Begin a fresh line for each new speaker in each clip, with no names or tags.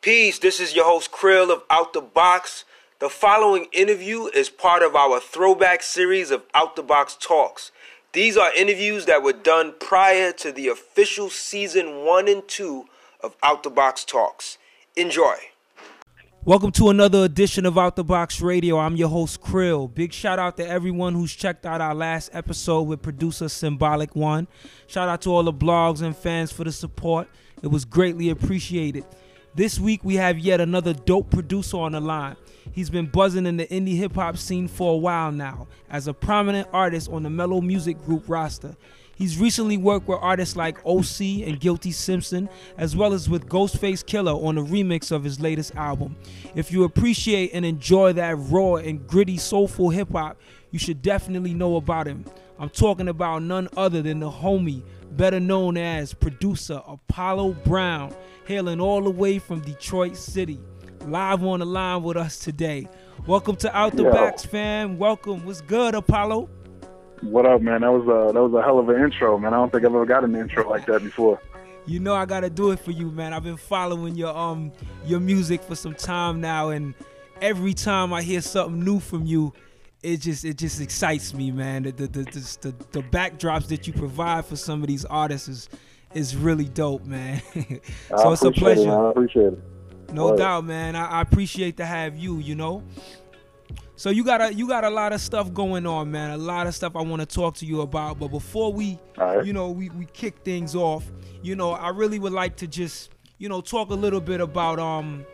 Peace, this is your host Krill of Out the Box. The following interview is part of our throwback series of Out the Box Talks. These are interviews that were done prior to the official season one and two of Out the Box Talks. Enjoy. Welcome to another edition of Out the Box Radio. I'm your host Krill. Big shout out to everyone who's checked out our last episode with producer Symbolyc One. Shout out to all the blogs and fans for the support. It was greatly appreciated. This week we have yet another dope producer on the line. He's been buzzing in the indie hip hop scene for a while now as a prominent artist on the Mellow Music Group roster. He's recently worked with artists like OC and Guilty Simpson, as well as with Ghostface Killah on a remix of his latest album. If you appreciate and enjoy that raw and gritty soulful hip hop, you should definitely know about him. I'm talking about none other than the homie, better known as producer Apollo Brown, hailing all the way from Detroit City. Live on the line with us today. Welcome to Out the Yo. Box, fam. Welcome. What's good, Apollo?
What up, man? That was a that was a hell of an intro, man. I don't think I've ever got an intro like that before.
You know I gotta do it for you, man. I've been following your um your music for some time now, and every time I hear something new from you, it just it just excites me, man. The the the, the, the backdrops that you provide for some of these artists is is really dope, man. so it's a pleasure. It,
I appreciate it.
No doubt, man. I, I, appreciate to have you. You know. So you got a you got a lot of stuff going on, man. A lot of stuff I want to talk to you about. But before we, right. you know, we we kick things off, you know, I really would like to just you know talk a little bit about um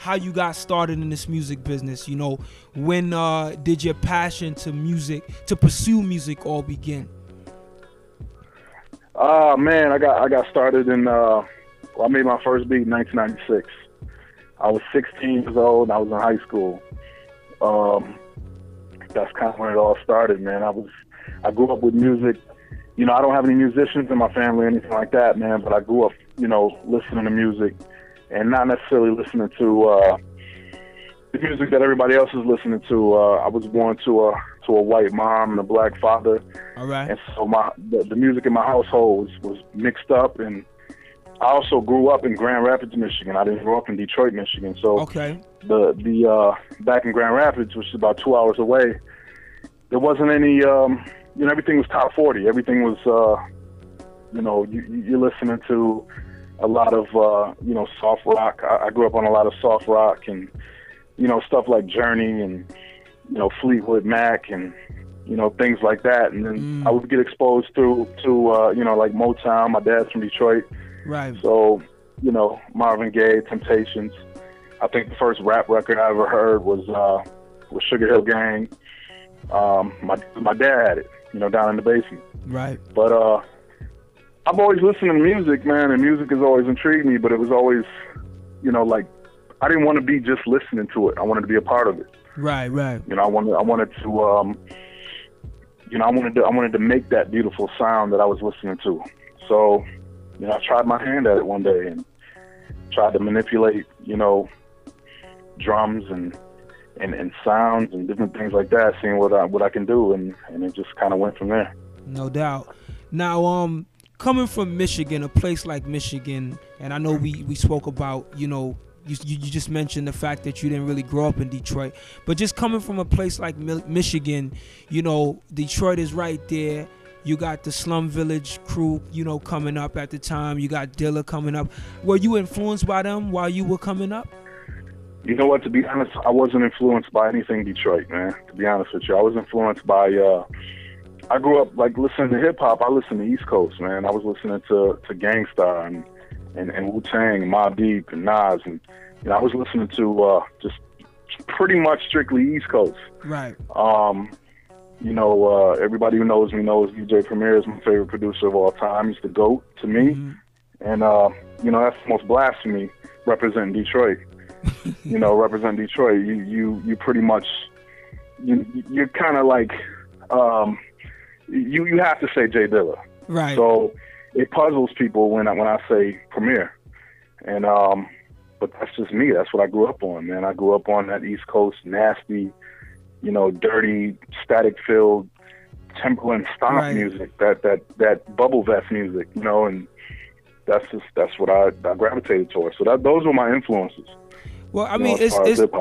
how you got started in this music business. You know, when uh, did your passion to music, to pursue music, all begin?
Ah uh, man, I got I got started in. Uh, well, I made my first beat in 1996. I was 16 years old I was in high school. Um, that's kind of when it all started, man. I was I grew up with music. You know, I don't have any musicians in my family or anything like that, man. But I grew up, you know, listening to music and not necessarily listening to uh, the music that everybody else is listening to. Uh, I was born to a to a white mom and a black father.
All right.
And so my the, the music in my household was, was mixed up, and I also grew up in Grand Rapids, Michigan. I didn't grow up in Detroit, Michigan. So
okay.
The the uh, back in Grand Rapids, which is about two hours away, there wasn't any. Um, you know, everything was top forty. Everything was. Uh, you know, you, you're listening to a lot of uh, you know soft rock. I, I grew up on a lot of soft rock and you know stuff like Journey and you know Fleetwood Mac and you know things like that. And then mm. I would get exposed to to uh, you know like Motown. My dad's from Detroit,
right?
So you know Marvin Gaye, Temptations. I think the first rap record I ever heard was uh, was Sugar Hill Gang. Um, my my dad had it, you know, down in the basement.
Right.
But uh, I've always listened to music, man, and music has always intrigued me. But it was always, you know, like I didn't want to be just listening to it. I wanted to be a part of it.
Right, right.
You know, I wanted, I wanted to, um, you know, I wanted to, I wanted to make that beautiful sound that I was listening to. So, you know, I tried my hand at it one day and tried to manipulate, you know, drums and and, and sounds and different things like that, seeing what I what I can do, and and it just kind of went from there.
No doubt. Now, um, coming from Michigan, a place like Michigan, and I know we, we spoke about, you know, you, you just mentioned the fact that you didn't really grow up in Detroit, but just coming from a place like Michigan, you know, Detroit is right there. You got the Slum Village crew, you know, coming up at the time. You got Dilla coming up. Were you influenced by them while you were coming up?
You know what? To be honest, I wasn't influenced by anything Detroit, man. To be honest with you, I was influenced by uh, I grew up like listening to hip hop. I listened to East Coast, man. I was listening to to Gang Starr and and, and Wu Tang, Mobb Deep, and Nas, and you know I was listening to uh, just pretty much strictly East Coast.
Right.
Um, you know, uh, everybody who knows me knows DJ Premier is my favorite producer of all time. He's the goat to me, mm-hmm. and uh, you know that's the most blasphemy representing Detroit. you know, represent Detroit. You you you pretty much you you're kind of like um, you you have to say J Dilla.
Right.
So it puzzles people when I when I say Premier, and um, but that's just me. That's what I grew up on, man. I grew up on that East Coast nasty, you know, dirty, static filled Timberland stomp right. music, that that that bubble vest music, you know, and that's just that's what I, I gravitated towards. So that those were my influences.
Well, I mean, know, it's it's,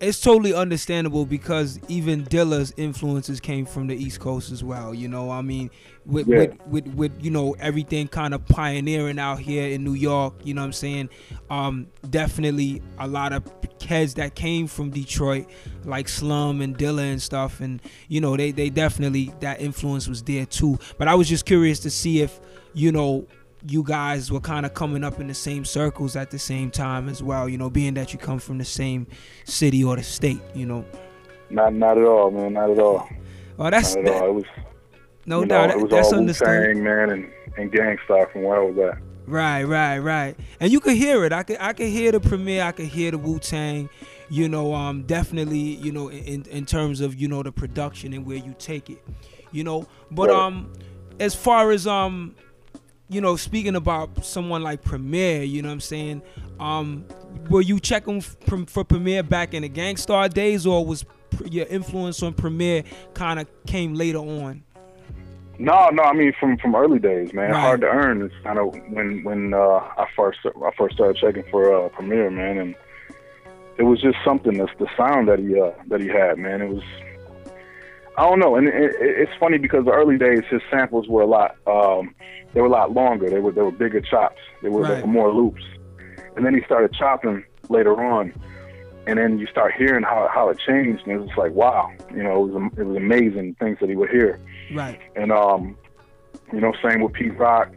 it's totally understandable because even Dilla's influences came from the East Coast as well. You know, I mean, with yeah. with, with, with you know everything kind of pioneering out here in New York. You know what I'm saying? Um, definitely a lot of kids that came from Detroit, like Slum and Dilla and stuff, and you know they they definitely that influence was there too. But I was just curious to see if you know you guys were kind of coming up in the same circles at the same time as well. You know, being that you come from the same city or the state. You know.
Not not at all, man. Not at all.
Oh, that's
not that,
It
was
no doubt.
Know, it was
that's
all
understandable,
man, and and Gang Starr from where I was at.
Right, right, right. And you could hear it. I could I could hear the Premier. I could hear the Wu Tang. You know, um, definitely. You know, in in terms of you know the production and where you take it. You know, but right. um, as far as um you know, speaking about someone like Premier, you know what I'm saying? Um, were you checking for, for Premier back in the Gang Starr days, or was your influence on Premier kind of came later on?
No, no, I mean from from early days, man. Right. Hard to earn is kind of when when uh, I first I first started checking for uh, Premier, man, and it was just something that's the sound that he uh, that he had, man. It was I don't know, and it, it's funny because the early days his samples were a lot um, they were a lot longer. They were they were bigger chops. They were, right. more loops. And then he started chopping later on, and then you start hearing how how it changed, and it was like wow, you know, it was it was amazing things that he would hear.
Right.
And um, you know, same with Pete Rock.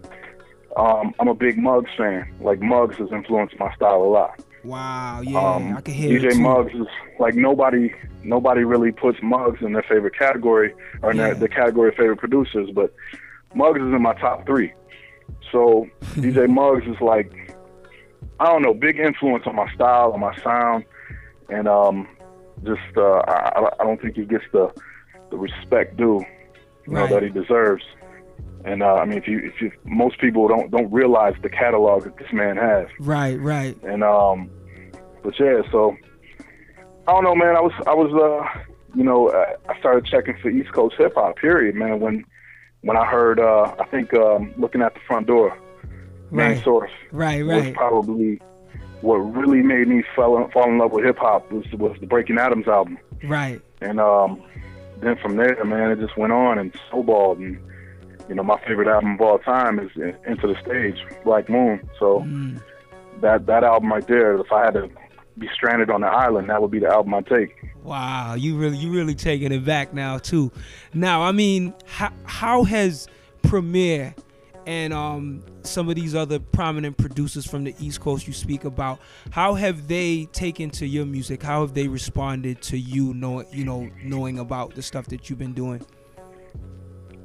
Um, I'm a big Muggs fan. Like Muggs has influenced my style a lot.
Wow, yeah, um, I can hear
DJ Muggs is like nobody. Nobody really puts Muggs in their favorite category or in yeah. their, the category of favorite producers, but Muggs is in my top three. So DJ Muggs is like, I don't know, big influence on my style, on my sound, and um, just uh, I, I don't think he gets the the respect due, you right. know, that he deserves. And uh, I mean, if you if you, most people don't don't realize the catalog that this man has.
Right, right.
And um, but yeah, so I don't know, man. I was I was uh, you know, I started checking for East Coast hip hop. Period, man. When when I heard, uh, I think um, looking at the front door, main right. source,
right, right,
was probably what really made me fall in, fall in love with hip hop was was the Breaking Atoms album,
right,
and um, then from there, man, it just went on and snowballed, and you know, my favorite album of all time is Enta da Stage, Black Moon. So mm. that that album right there, if I had to be stranded on an island, that would be the album I take.
Wow, you really you really taking it back now too. Now, I mean, how how has Premier and um, some of these other prominent producers from the East Coast you speak about, how have they taken to your music? How have they responded to you know you know knowing about the stuff that you've been doing?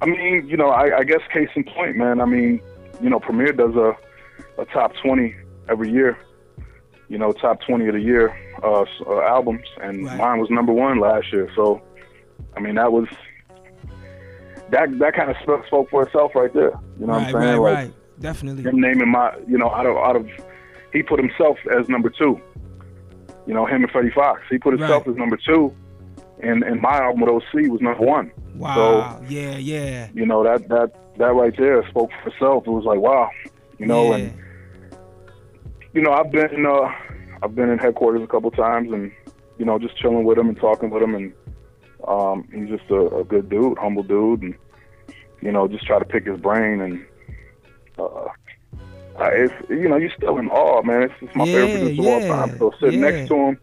I mean, you know, I, I guess case in point, man. I mean, you know, Premier does a a top twenty every year you know, top 20 of the year uh, uh, albums, and right. mine was number one last year. So, I mean, that was that that kind of spoke for itself right there. You know right, what I'm saying?
Right, like, right, definitely.
Him naming my, you know, out of out of, he put himself as number two. You know, him and Freddie Foxxx. He put himself right. as number two, and and my album with OC was number one.
Wow. So,
yeah,
yeah.
You know that that that right there spoke for itself. It was like wow. You know, yeah. and you know, I've been uh, I've been in headquarters a couple times, and you know, just chilling with him and talking with him, and um, he's just a, a good dude, humble dude, and you know, just try to pick his brain, and uh, it's you know, you're still in awe, man. It's, it's my
yeah,
favorite producer
yeah,
of all time. So sitting
yeah.
next to him,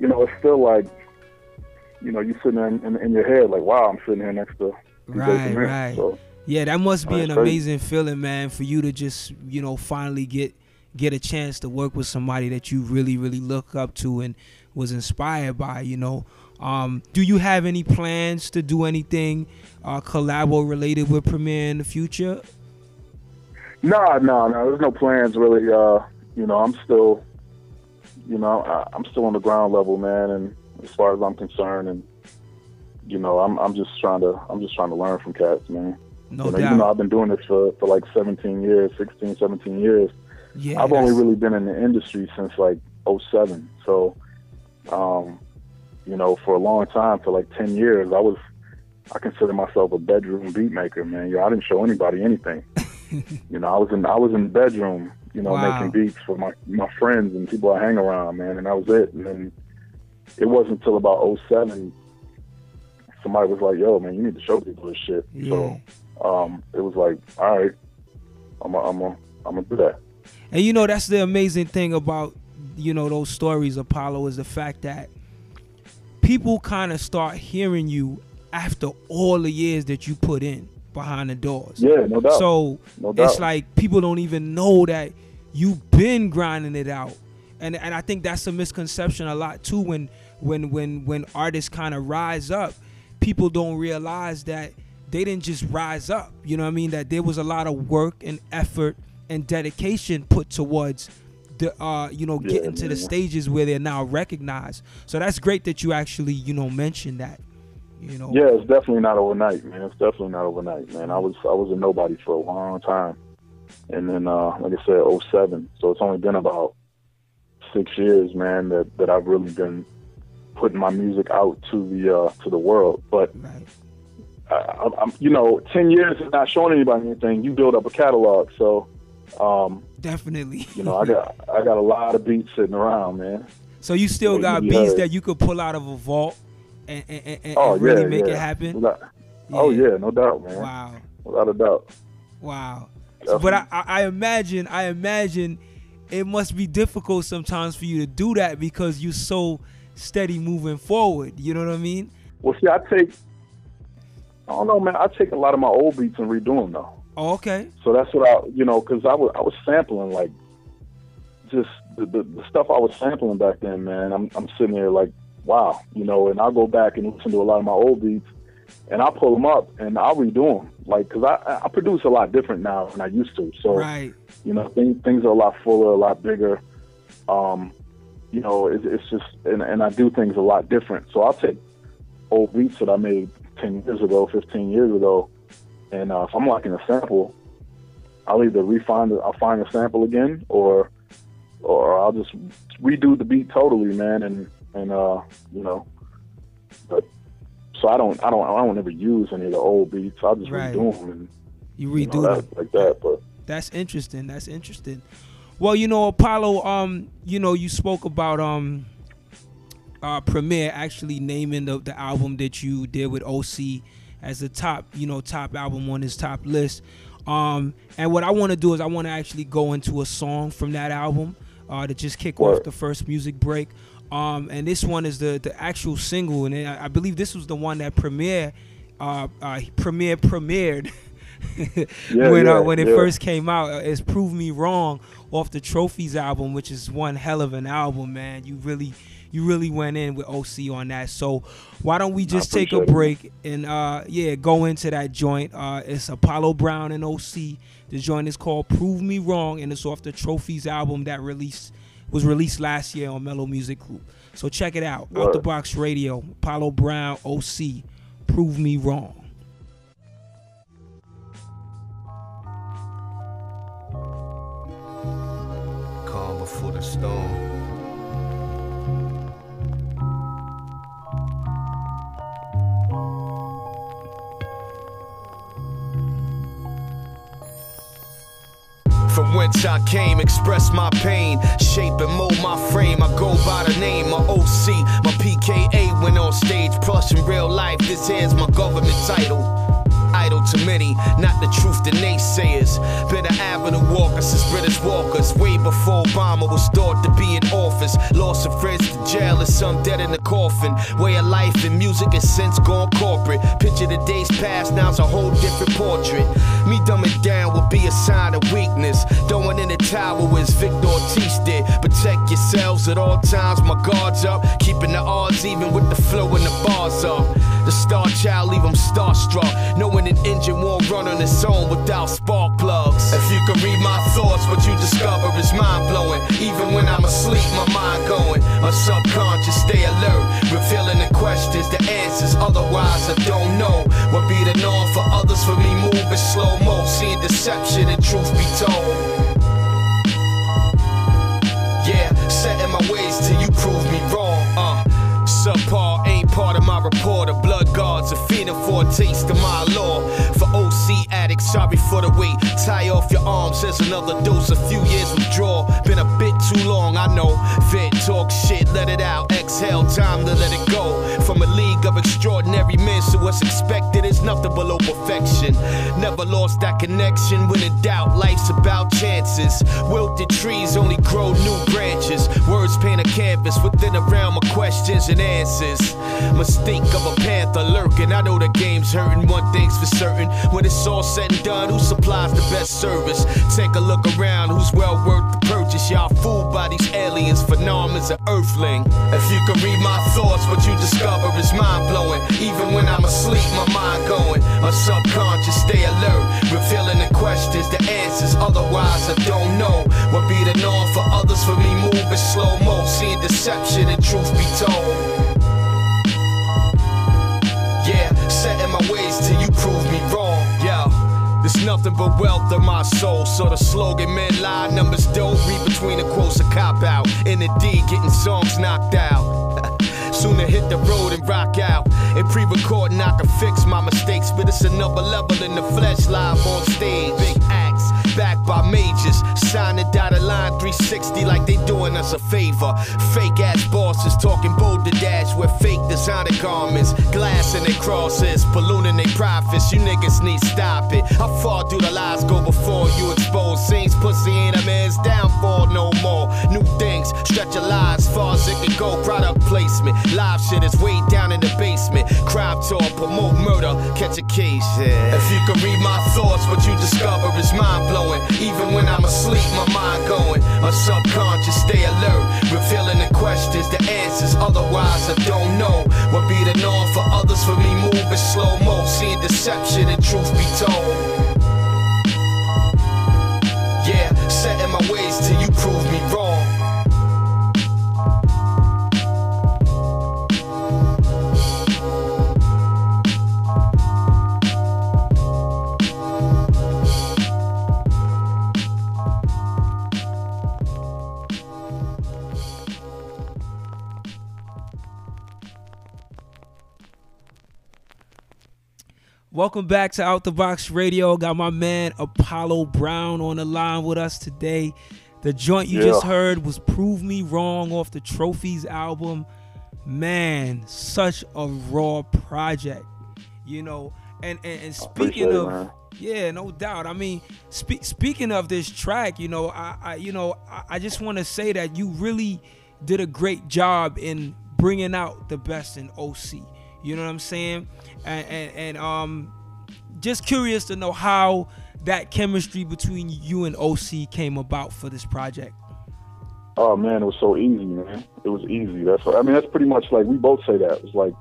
you know, it's still like, you know, you sitting there in, in, in your head like, wow, I'm sitting here next to
right, right.
So,
yeah, that must be an amazing feeling, man, for you to just, you know, finally get get a chance to work with somebody that you really really look up to and was inspired by you know um, do you have any plans to do anything uh, collabo related with Premier in the future?
No, no, no. There's no plans really. Uh, you know, I'm still, you know, I, I'm still on the ground level, man. And as far as I'm concerned, and you know, I'm I'm just trying to I'm just trying to learn from cats, man.
No
you know,
doubt.
Even though I've been doing this for for like 17 years, 16, 17 years.
Yeah,
I've only really been in the industry since like 07. So, um, you know, for a long time, for like 10 years, I was, I consider myself a bedroom beat maker, man. Yeah, I didn't show anybody anything. you know, I was in I was in the bedroom, you know,
Wow.
making beats for my my friends and people I hang around, man, and that was it. And then it wasn't until about 07 somebody was like, "Yo, man, you need to show people this shit."
Yeah.
So um, it was like, "All right, I'm a, I'm a, I'm gonna do that."
And you know that's the amazing thing about you know those stories, Apollo, is the fact that people kind of start hearing you after all the years that you put in behind the doors.
Yeah, no doubt.
So
No doubt.
it's like people don't even know that you've been grinding it out. And and I think that's a misconception a lot too when when when when artists kind of rise up, people don't realize that they didn't just rise up. You know what I mean? That there was a lot of work and effort and dedication put towards the uh you know
Yeah,
getting to the stages where they're now recognized. So that's great that you actually, you know, mentioned that. You know.
Yeah, it's definitely not overnight, man. It's definitely not overnight, man. I was I was a nobody for a long time, and then uh, like I said, 07. So it's only been about six years, man, that that I've really been putting my music out to the uh, to the world. But
Right.
I, I'm, you know, 10 years of not showing anybody anything, you build up a catalog. So, um,
Definitely.
you know, I got I got a lot of beats sitting around, man.
So you still
Yeah,
got beats
heard.
that you could pull out of a vault and, and, and, and
Oh
really
yeah,
make
yeah.
it happen.
Without- Oh yeah, no doubt, man.
Wow.
Without a doubt.
Wow. So, but I I imagine I imagine it must be difficult sometimes for you to do that because you're so steady moving forward. You know what I mean?
Well, see, I take, I don't know, man. I take a lot of my old beats and redo them though.
Oh, okay.
So that's what I, you know, because I was I was sampling like just the, the the stuff I was sampling back then, man. I'm I'm sitting there like, wow, you know, and I'll go back and listen to a lot of my old beats, and I'll pull them up and I'll redo them, like, because I I produce a lot different now than I used to. So
Right.
you know, things things are a lot fuller, a lot bigger. Um, you know, it, it's just, and, and I do things a lot different. So I'll take old beats that I made 10 years ago, 15 years ago, and uh, if I'm liking a sample, I'll either refine it, I'll find a sample again, or or I'll just redo the beat totally, man, and and uh, you know, but so I don't I don't I don't ever use any of the old beats. I'll just
Right.
redo them and
You
you know,
redo them.
that, like that. But
That's interesting. That's interesting. Well, you know, Apollo, um, you know, you spoke about um uh Premier actually naming the, the album that you did with OC as the top, you know, top album on his top list. Um and what I want to do is I want to actually go into a song from that album uh to just kick off the first music break. Um and this one is the the actual single and I, I believe this was the one that Premier uh, uh Premier premiered
Yeah,
when
yeah,
uh, when it
yeah.
first came out. Uh, It's "Prove Me Wrong" off the Trophies album, which is one hell of an album, man. You really you really went in with OC on that. So why don't we just take a
appreciate it.
break and uh yeah go into that joint? Uh, it's Apollo Brown and OC. The joint is called "Prove Me Wrong" and it's off the Trophies album that released was released last year on Mellow Music Group. So check it out. Out the box radio. Apollo Brown, OC. Prove Me Wrong.
calm before the storm. Whence I came, express my pain, shape and mold my frame. I go by the name, my OC, my PKA went on stage, plus in real life, this here's my government title. Idle to many, not the truth to naysayers. Bitter avenue walkers since British walkers. Way before Obama was thought to be in office. Lost of friends to jail and some dead in the coffin. Way of life and music has since gone corporate. Picture the days past, now's a whole different portrait. Me dumbing down will be a sign of weakness. Throwing in the towel as Victor Ortiz did. Protect yourselves at all times, my guards up. Keeping the odds even with the flow and the bars up. Star child leave them starstruck. Knowing an engine won't run on its own without spark plugs. If you can read my thoughts, what you discover is mind blowing. Even when I'm asleep, my mind going. My subconscious stay alert, revealing the questions, the answers. Otherwise, I don't know what be the norm for others. For me, moving slow mo, seeing deception and truth be told. Yeah, setting my ways till you prove me wrong. Uh, subpar ain't part of my my reporter. Blood guards are feeding for a taste of my law. For OC addicts, sorry for the wait. Tie off your arms, there's another dose. A few years withdraw. Been a bit too long, I know. Vid talk shit, let it out. Exhale, time to let it go. From a league of extraordinary men, so what's expected is nothing below perfection. Never lost that connection. When in doubt, life's about chances. Wilted trees only grow new branches. Words paint a canvas within a realm of questions and answers. Mistake of a panther lurking. I know the game's hurting. One thing's for certain. When it's all said and done, who supplies the best service? Take a look around. Who's well worth the purchase? Y'all fooled by these aliens. Phenomenon's an earthling. If you could read my thoughts, what you discover is mind blowing. Even when I'm asleep, my mind going. My subconscious stay alert, revealing the questions, the answers. Otherwise, I don't know what be the norm for others. For me, moving slow mo, seeing deception and truth be told. Ways till you prove me wrong. Yeah. There's nothing but wealth in my soul. So the slogan, men lie, numbers don't read between the quotes a cop out. In the D, getting songs knocked out. Soon Sooner hit the road and rock out. And pre recording, I can fix my mistakes, but it's another level in the flesh live on stage. Big backed by majors. Signing dotted line 360 like they doing us a favor. Fake ass bosses talking bold to dash with fake designer garments. Glass in their crosses, ballooning their profits. You niggas need stop it. How far do the lies go before you expose scenes? Pussy ain't a man's downfall no more. New things, stretch your lives far as it can go. Product placement, live shit is way Talk, promote murder, catch a case. Yeah. If you could read my thoughts, what you discover is mind blowing. Even when I'm asleep, my mind going. My subconscious stay alert, revealing the questions, the answers. Otherwise, I don't know what be the norm for others. For me, moving slow mo, seeing deception and truth be told.
Welcome back to Out the Box Radio. Got my man Apollo Brown on the line with us today. The joint you just heard was Prove Me Wrong off the Trophies album. Man, such a raw project. You know, and and, and speaking
it,
of
man.
yeah, no doubt. I mean, spe- speaking of this track, you know, I, I you know, I, I just want to say that you really did a great job in bringing out the best in OC. You know what I'm saying? And and, and um, just curious to know how that chemistry between you and OC came about for this project.
Oh man, it was so easy, man. It was easy. That's what, I mean. That's pretty much like we both say that. It's like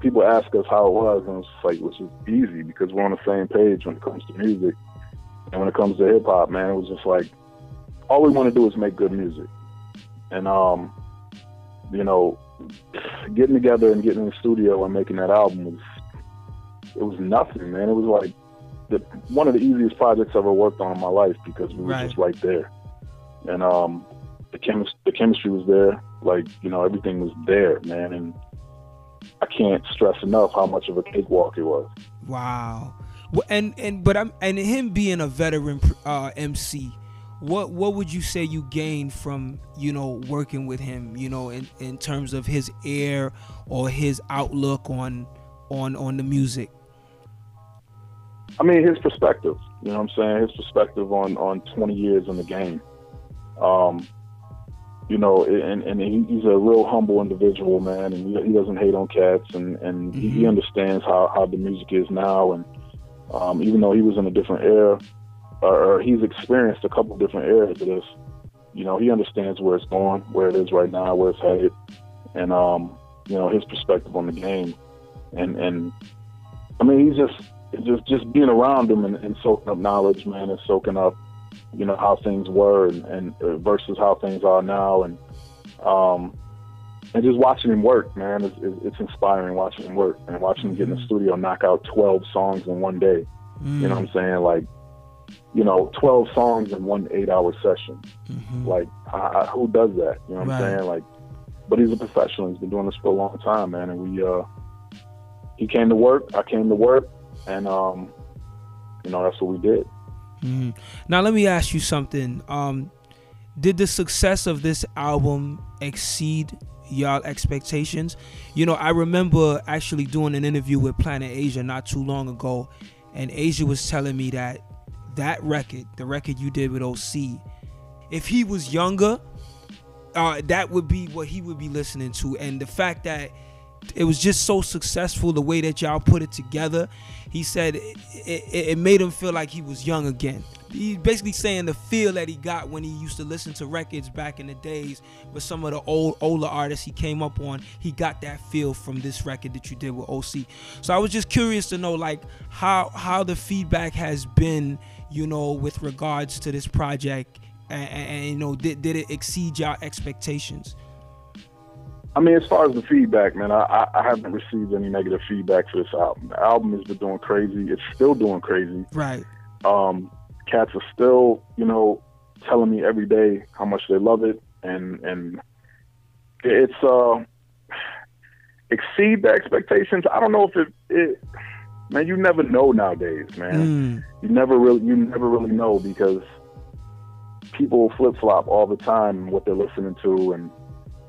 people ask us how it was, and it's like which is easy because we're on the same page when it comes to music, and when it comes to hip hop, man, it was just like all we want to do is make good music, and um, you know, getting together and getting in the studio and making that album was it was nothing, man. It was like the, one of the easiest projects I've ever worked on in my life because we were
Right.
just right there, and um, the chemis- the chemistry was there. Like you know, everything was there, man. And I can't stress enough how much of a cakewalk it was.
Wow. Well, And and but I'm and him being a veteran uh, MC, what what would you say you gained from you know working with him? You know, in in terms of his air or his outlook on on on the music.
I mean, his perspective. You know what I'm saying? His perspective on on 20 years in the game. Um, you know, and and he, he's a real humble individual, man, and he, doesn't hate on cats, and and he, he understands how how the music is now, and um, even though he was in a different era, or, or he's experienced a couple different eras of this, you know, he understands where it's going, where it is right now, where it's headed, and um, you know, his perspective on the game, and and I mean, he's just just just being around him and, and soaking up knowledge, man, and soaking up, you know, how things were and, and uh, versus how things are now, and um, and just watching him work, man, it's, it's it's inspiring watching him work and watching him get in the studio knock out 12 songs in one day. You know what I'm saying? Like, you know, 12 songs in one eight-hour session.
Mhm.
Like, I, I, who does that? You know what
Right.
I'm saying? Like, but he's a professional. He's been doing this for a long time, man, and we uh he came to work, I came to work, and um, you know that's what we did.
Mm-hmm. Now let me ask you something. Um, did the success of this album exceed y'all expectations? You know, I remember actually doing an interview with Planet Asia not too long ago, and Asia was telling me that that record, the record you did with OC, if he was younger, uh, that would be what he would be listening to. And the fact that it was just so successful, the way that y'all put it together, he said it, it, it made him feel like he was young again. He's basically saying the feel that he got when he used to listen to records back in the days with some of the old older artists he came up on. He got that feel from this record that you did with OC. So I was just curious to know like how how the feedback has been, you know, with regards to this project and, and you know did, did it exceed your expectations?
I mean as far as the feedback man I, I haven't received any negative feedback for this album. The album has been doing crazy. It's still doing crazy.
Right.
Um cats are still you know telling me every day how much they love it and and it's uh exceed the expectations. I don't know if it, it man you never know nowadays man mm. you never really you never really know because people flip flop all the time what they're listening to, and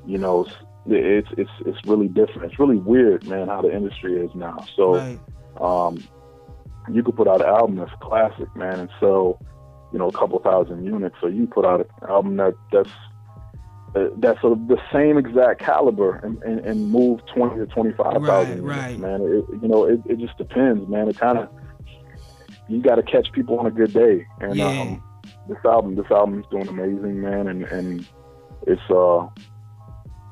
you know, it's it's it's really different. It's really weird, man, how the industry is now. So, right. um, you could put out an album that's classic, man, and sell, you know, a couple thousand units. So you put out an album that that's uh, that's sort of the same exact caliber and, and, and move twenty to twenty five thousand
right,
right. man. It, you know, it, it just depends, man. It kind of you got to catch people on a good day, and
yeah.
um, this album this album is doing amazing, man, and and it's uh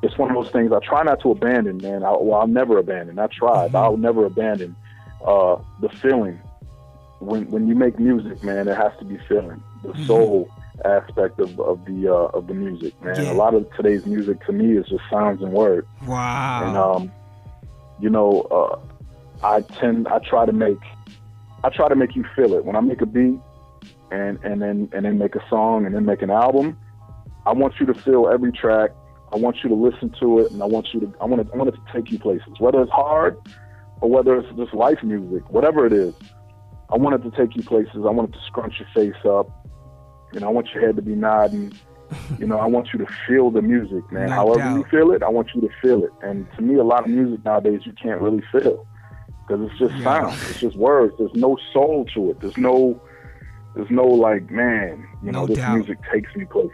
it's one of those things I try not to abandon, man. I, well, I'll never abandon. I try, mm-hmm. I'll never abandon uh, the feeling. When when you make music, man, it has to be feeling the mm-hmm. soul aspect of, of the uh, of the music, man. Yeah. A lot of today's music to me is just sounds and words.
Wow.
And um, you know, uh, I tend I try to make I try to make you feel it when I make a beat and and then and then make a song and then make an album. I want you to feel every track. I want you to listen to it, and I want you to I want it, I want it to take you places, whether it's hard or whether it's just life music, whatever it is. I want it to take you places. I want it to scrunch your face up. You know, I want your head to be nodding. you know, I want you to feel the music, man.
No
However
doubt.
you feel it, I want you to feel it. And to me, a lot of music nowadays you can't really feel because it's just
Yeah.
sound. It's just words. There's no soul to it. There's no there's no like, man, you know, this
doubt.
music takes me places.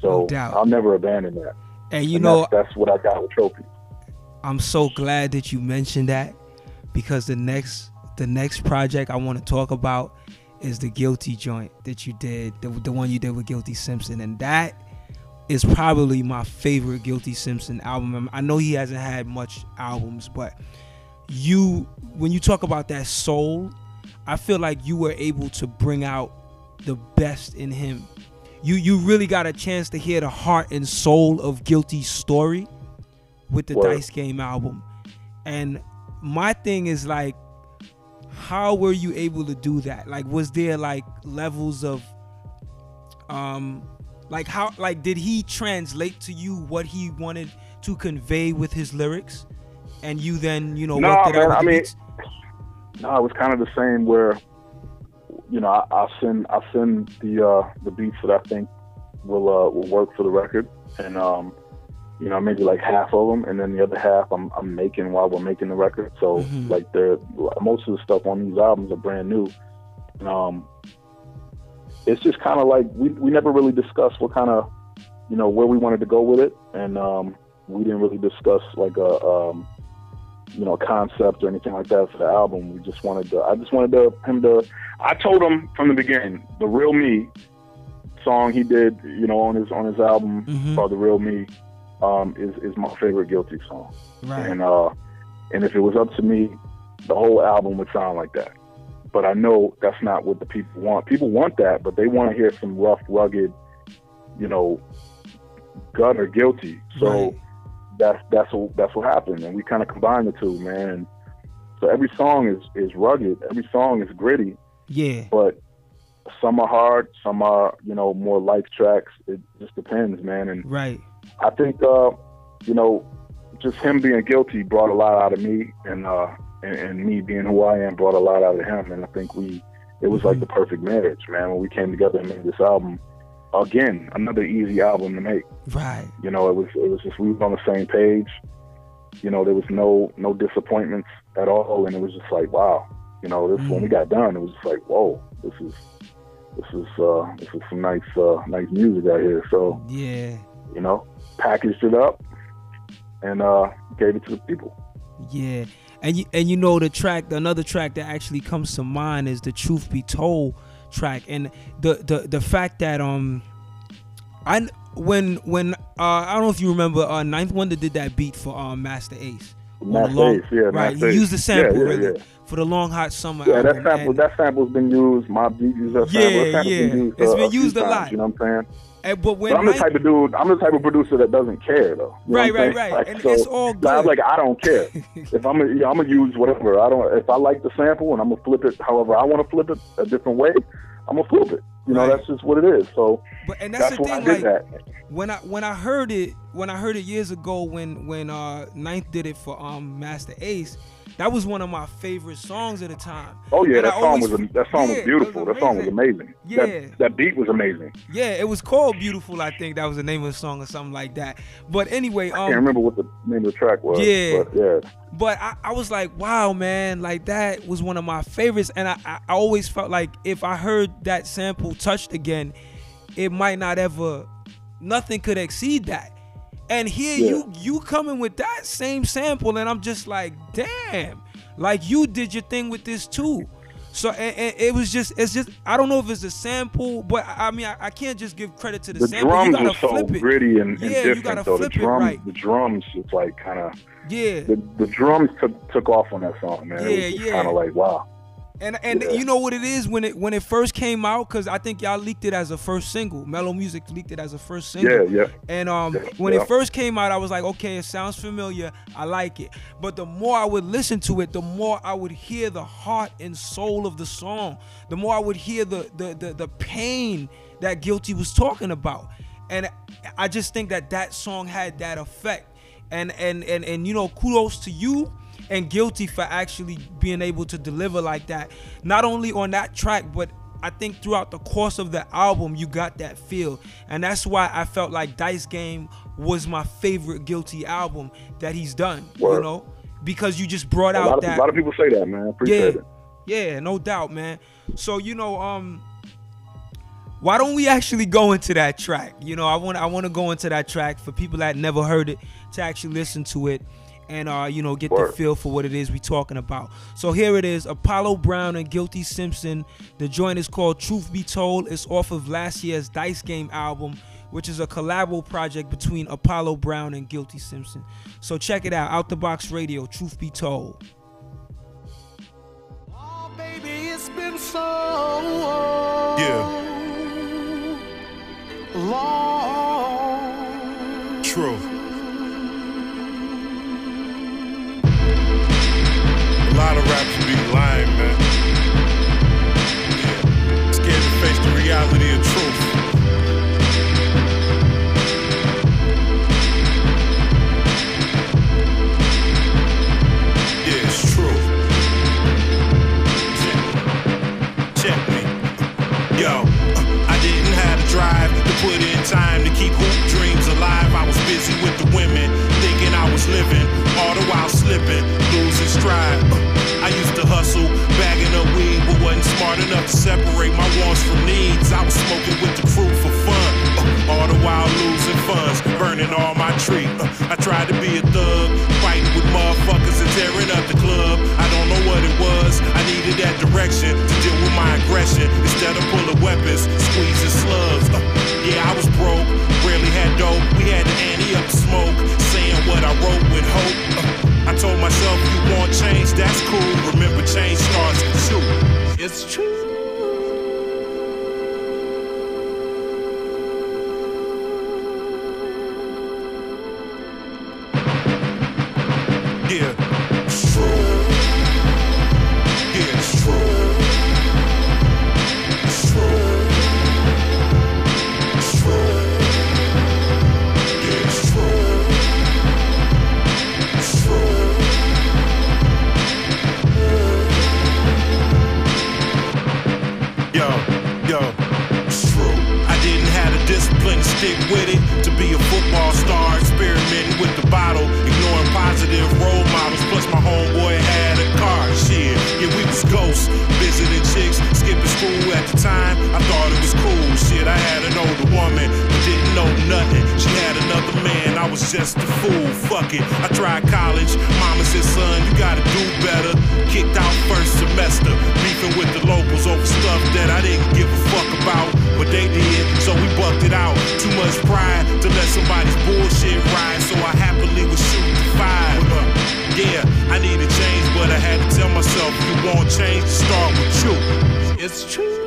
So
No doubt.
I'll never abandon that.
and you
And
know
that's, that's what I got with Trophy.
I'm so glad that you mentioned that because the next the next project I want to talk about is the Guilty joint that you did, the, the one you did with Guilty Simpson, and that is probably my favorite Guilty Simpson album. I know he hasn't had much albums, but you when you talk about that soul, I feel like you were able to bring out the best in him. You you really got a chance to hear the heart and soul of Guilty's story with the
Word.
Dice Game album. And my thing is like how were you able to do that? Like was there like levels of um like how like did he translate to you what he wanted to convey with his lyrics and you then, you know,
No,
worked it out
man,
with
I mean,
beats?
No, it was kind of the same where, you know, I, I'll send I send the uh, the beats that I think will uh, will work for the record, and um, you know, maybe like half of them, and then the other half I'm I'm making while we're making the record. So
Mhm.
like they're most of the stuff on these albums are brand new. Um, it's just kind of like we we never really discussed what kind of you know where we wanted to go with it, and um, we didn't really discuss like a um, you know concept or anything like that for the album. We just wanted to. I just wanted to, him to. I told him from the beginning the real me song he did, you know, on his on his album
Mhm.
called the real me um, is is my favorite guilty song.
Right.
And uh, and if it was up to me, the whole album would sound like that. But I know that's not what the people want. People want that, but they want to hear some rough, rugged, you know, gut or guilty. So
Right.
that's that's what that's what happened, and we kind of combined the two, man. And so every song is is rugged, every song is gritty,
Yeah.
but some are hard, some are you know more life tracks. It just depends, man. And
Right.
I think uh, you know just him being guilty brought a lot out of me, and uh, and, and me being who I am brought a lot out of him. And I think we, it was like the perfect marriage, man. When we came together and made this album, again, another easy album to make.
Right.
You know, it was it was just we were on the same page. You know, there was no no disappointments at all, and it was just like, wow. You know, this when we got done, it was just like, whoa, this is this is uh this is some nice uh nice music out here. So
Yeah.
You know, packaged it up and uh gave it to the people.
Yeah, and you and you know the track, another track that actually comes to mind is the "Truth Be Told" track, and the the the fact that um, I when when uh I don't know if you remember uh Ninth Wonder did that beat for um Masta Ace.
Master
long-
Ace, yeah,
right.
Master
he used the sample
Yeah, yeah,
really
yeah.
for the long hot summer.
Yeah, that sample
and-
that sample's been used. Mobb Deep used that
Yeah.
That
yeah.
been used,
It's
uh,
been used a
times,
lot.
You know what I'm saying?
And- but when
But I'm the type of dude. I'm the type of producer that doesn't care though. You
Right, right, right.
Like,
And
so,
it's all
I'm
good.
like, I don't care. if I'm, gonna, yeah, I'm gonna use whatever. I don't. If I like the sample and I'm gonna flip it, however I want to flip it a different way, I'm gonna flip it. You know,
Right.
that's just what it is. So
But and that's,
that's,
the
why
thing,
I did
like
that.
when I when I heard it when I heard it years ago when when uh Ninth did it for um Masta Ace, that was one of my favorite songs at the time.
Oh yeah,
And I
that song
always-
was that song
Yeah,
was beautiful.
was
that song was
amazing. Yeah.
That, that beat was amazing.
Yeah, it was called Beautiful. I think that was the name of the song or something like that. But anyway,
I can't
um,
remember what the name of the track was.
Yeah.
But yeah.
but I, I was like, wow, man, like that was one of my favorites, and I, I I always felt like if I heard that sample touched again, it might not ever, nothing could exceed that. And here
Yeah.
you you coming with that same sample, and I'm just like, damn, like you did your thing with this too. So and, and it was just it's just I don't know if it's a sample, but I mean I, I can't just give credit to the,
The
sample.
drums
you gotta
were so
it.
gritty and, and
Yeah, you
different
gotta
though. The
flip it
drums
right.
the drums was like kinda
Yeah.
the, the drums took took off on that song, man.
Yeah,
it was
yeah.
kinda like wow.
And and
Yeah.
you know what it is when it when it first came out because I think y'all leaked it as a first single. Mellow Music leaked it as a first single.
Yeah, yeah.
And um,
Yeah,
when
yeah.
it first came out, I was like, okay, it sounds familiar. I like it. But the more I would listen to it, the more I would hear the heart and soul of the song. The more I would hear the the the, the pain that Guilty was talking about. And I just think that that song had that effect. And and and and you know, kudos to you and Guilty for actually being able to deliver like that. Not only on that track, but I think throughout the course of the album, you got that feel, and that's why I felt like Dice Game was my favorite Guilty album that he's done. You know, because you just brought
A
out
of,
that.
a lot of people say that, man. Appreciate
yeah,
it.
yeah, no doubt, man. So you know, um, why don't we actually go into that track? You know, I want I want to go into that track for people that never heard it to actually listen to it and uh, you know, get the feel for what it is we talking about. So here it is, Apollo Brown and Guilty Simpson. The joint is called Truth Be Told. It's off of last year's Dice Game album, which is a collabo project between Apollo Brown and Guilty Simpson. So check it out, Out the Box Radio, Truth Be Told.
Oh, baby, it's been so
Yeah,
long.
true. Lot of rappers be lying, man. Yeah. Scared to face the reality of truth. Yeah, it's true. Check, me. Yo, uh, I didn't have the drive to put in time to keep living, all the while slipping, losing stride. I used to hustle, bagging up weed, but wasn't smart enough to separate my wants from needs. I was smoking with the crew for fun, all the while losing funds, burning all my tree. Uh, I tried to be a thug, fighting with motherfuckers and tearing up the club. I don't know what it was. I needed that direction to deal with my aggression instead of pulling weapons, squeezing slugs. Uh, yeah, I was broke, rarely had dope. We had to ante up smoke, saying what I wrote with hope. Uh, I told myself, you want change, that's cool. Remember, change starts with you. It's true. Just a fool. Fuck it. I tried college. Mama said, son, you gotta do better. Kicked out first semester. Beefing with the locals over stuff that I didn't give a fuck about. But they did, so we bucked it out. Too much pride to let somebody's bullshit ride. So I happily was shooting five. Yeah, I need a change, but I had to tell myself, you want change, start with you. It's true.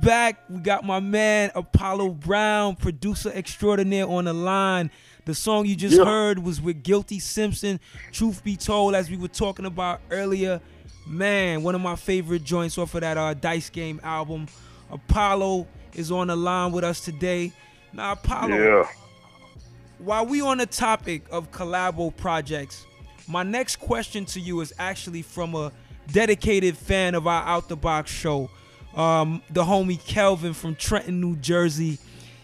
Back, we got my man Apollo Brown, producer extraordinaire, on the line. The song you just yeah. heard was with Guilty Simpson. Truth be told, as we were talking about earlier, man, one of my favorite joints off of that uh, Dice Game album. Apollo is on the line with us today. Now, Apollo, yeah. while we on the topic of collabo projects, my next question to you is actually from a dedicated fan of our Out the Box show um, the homie Kelvin from Trenton, New Jersey.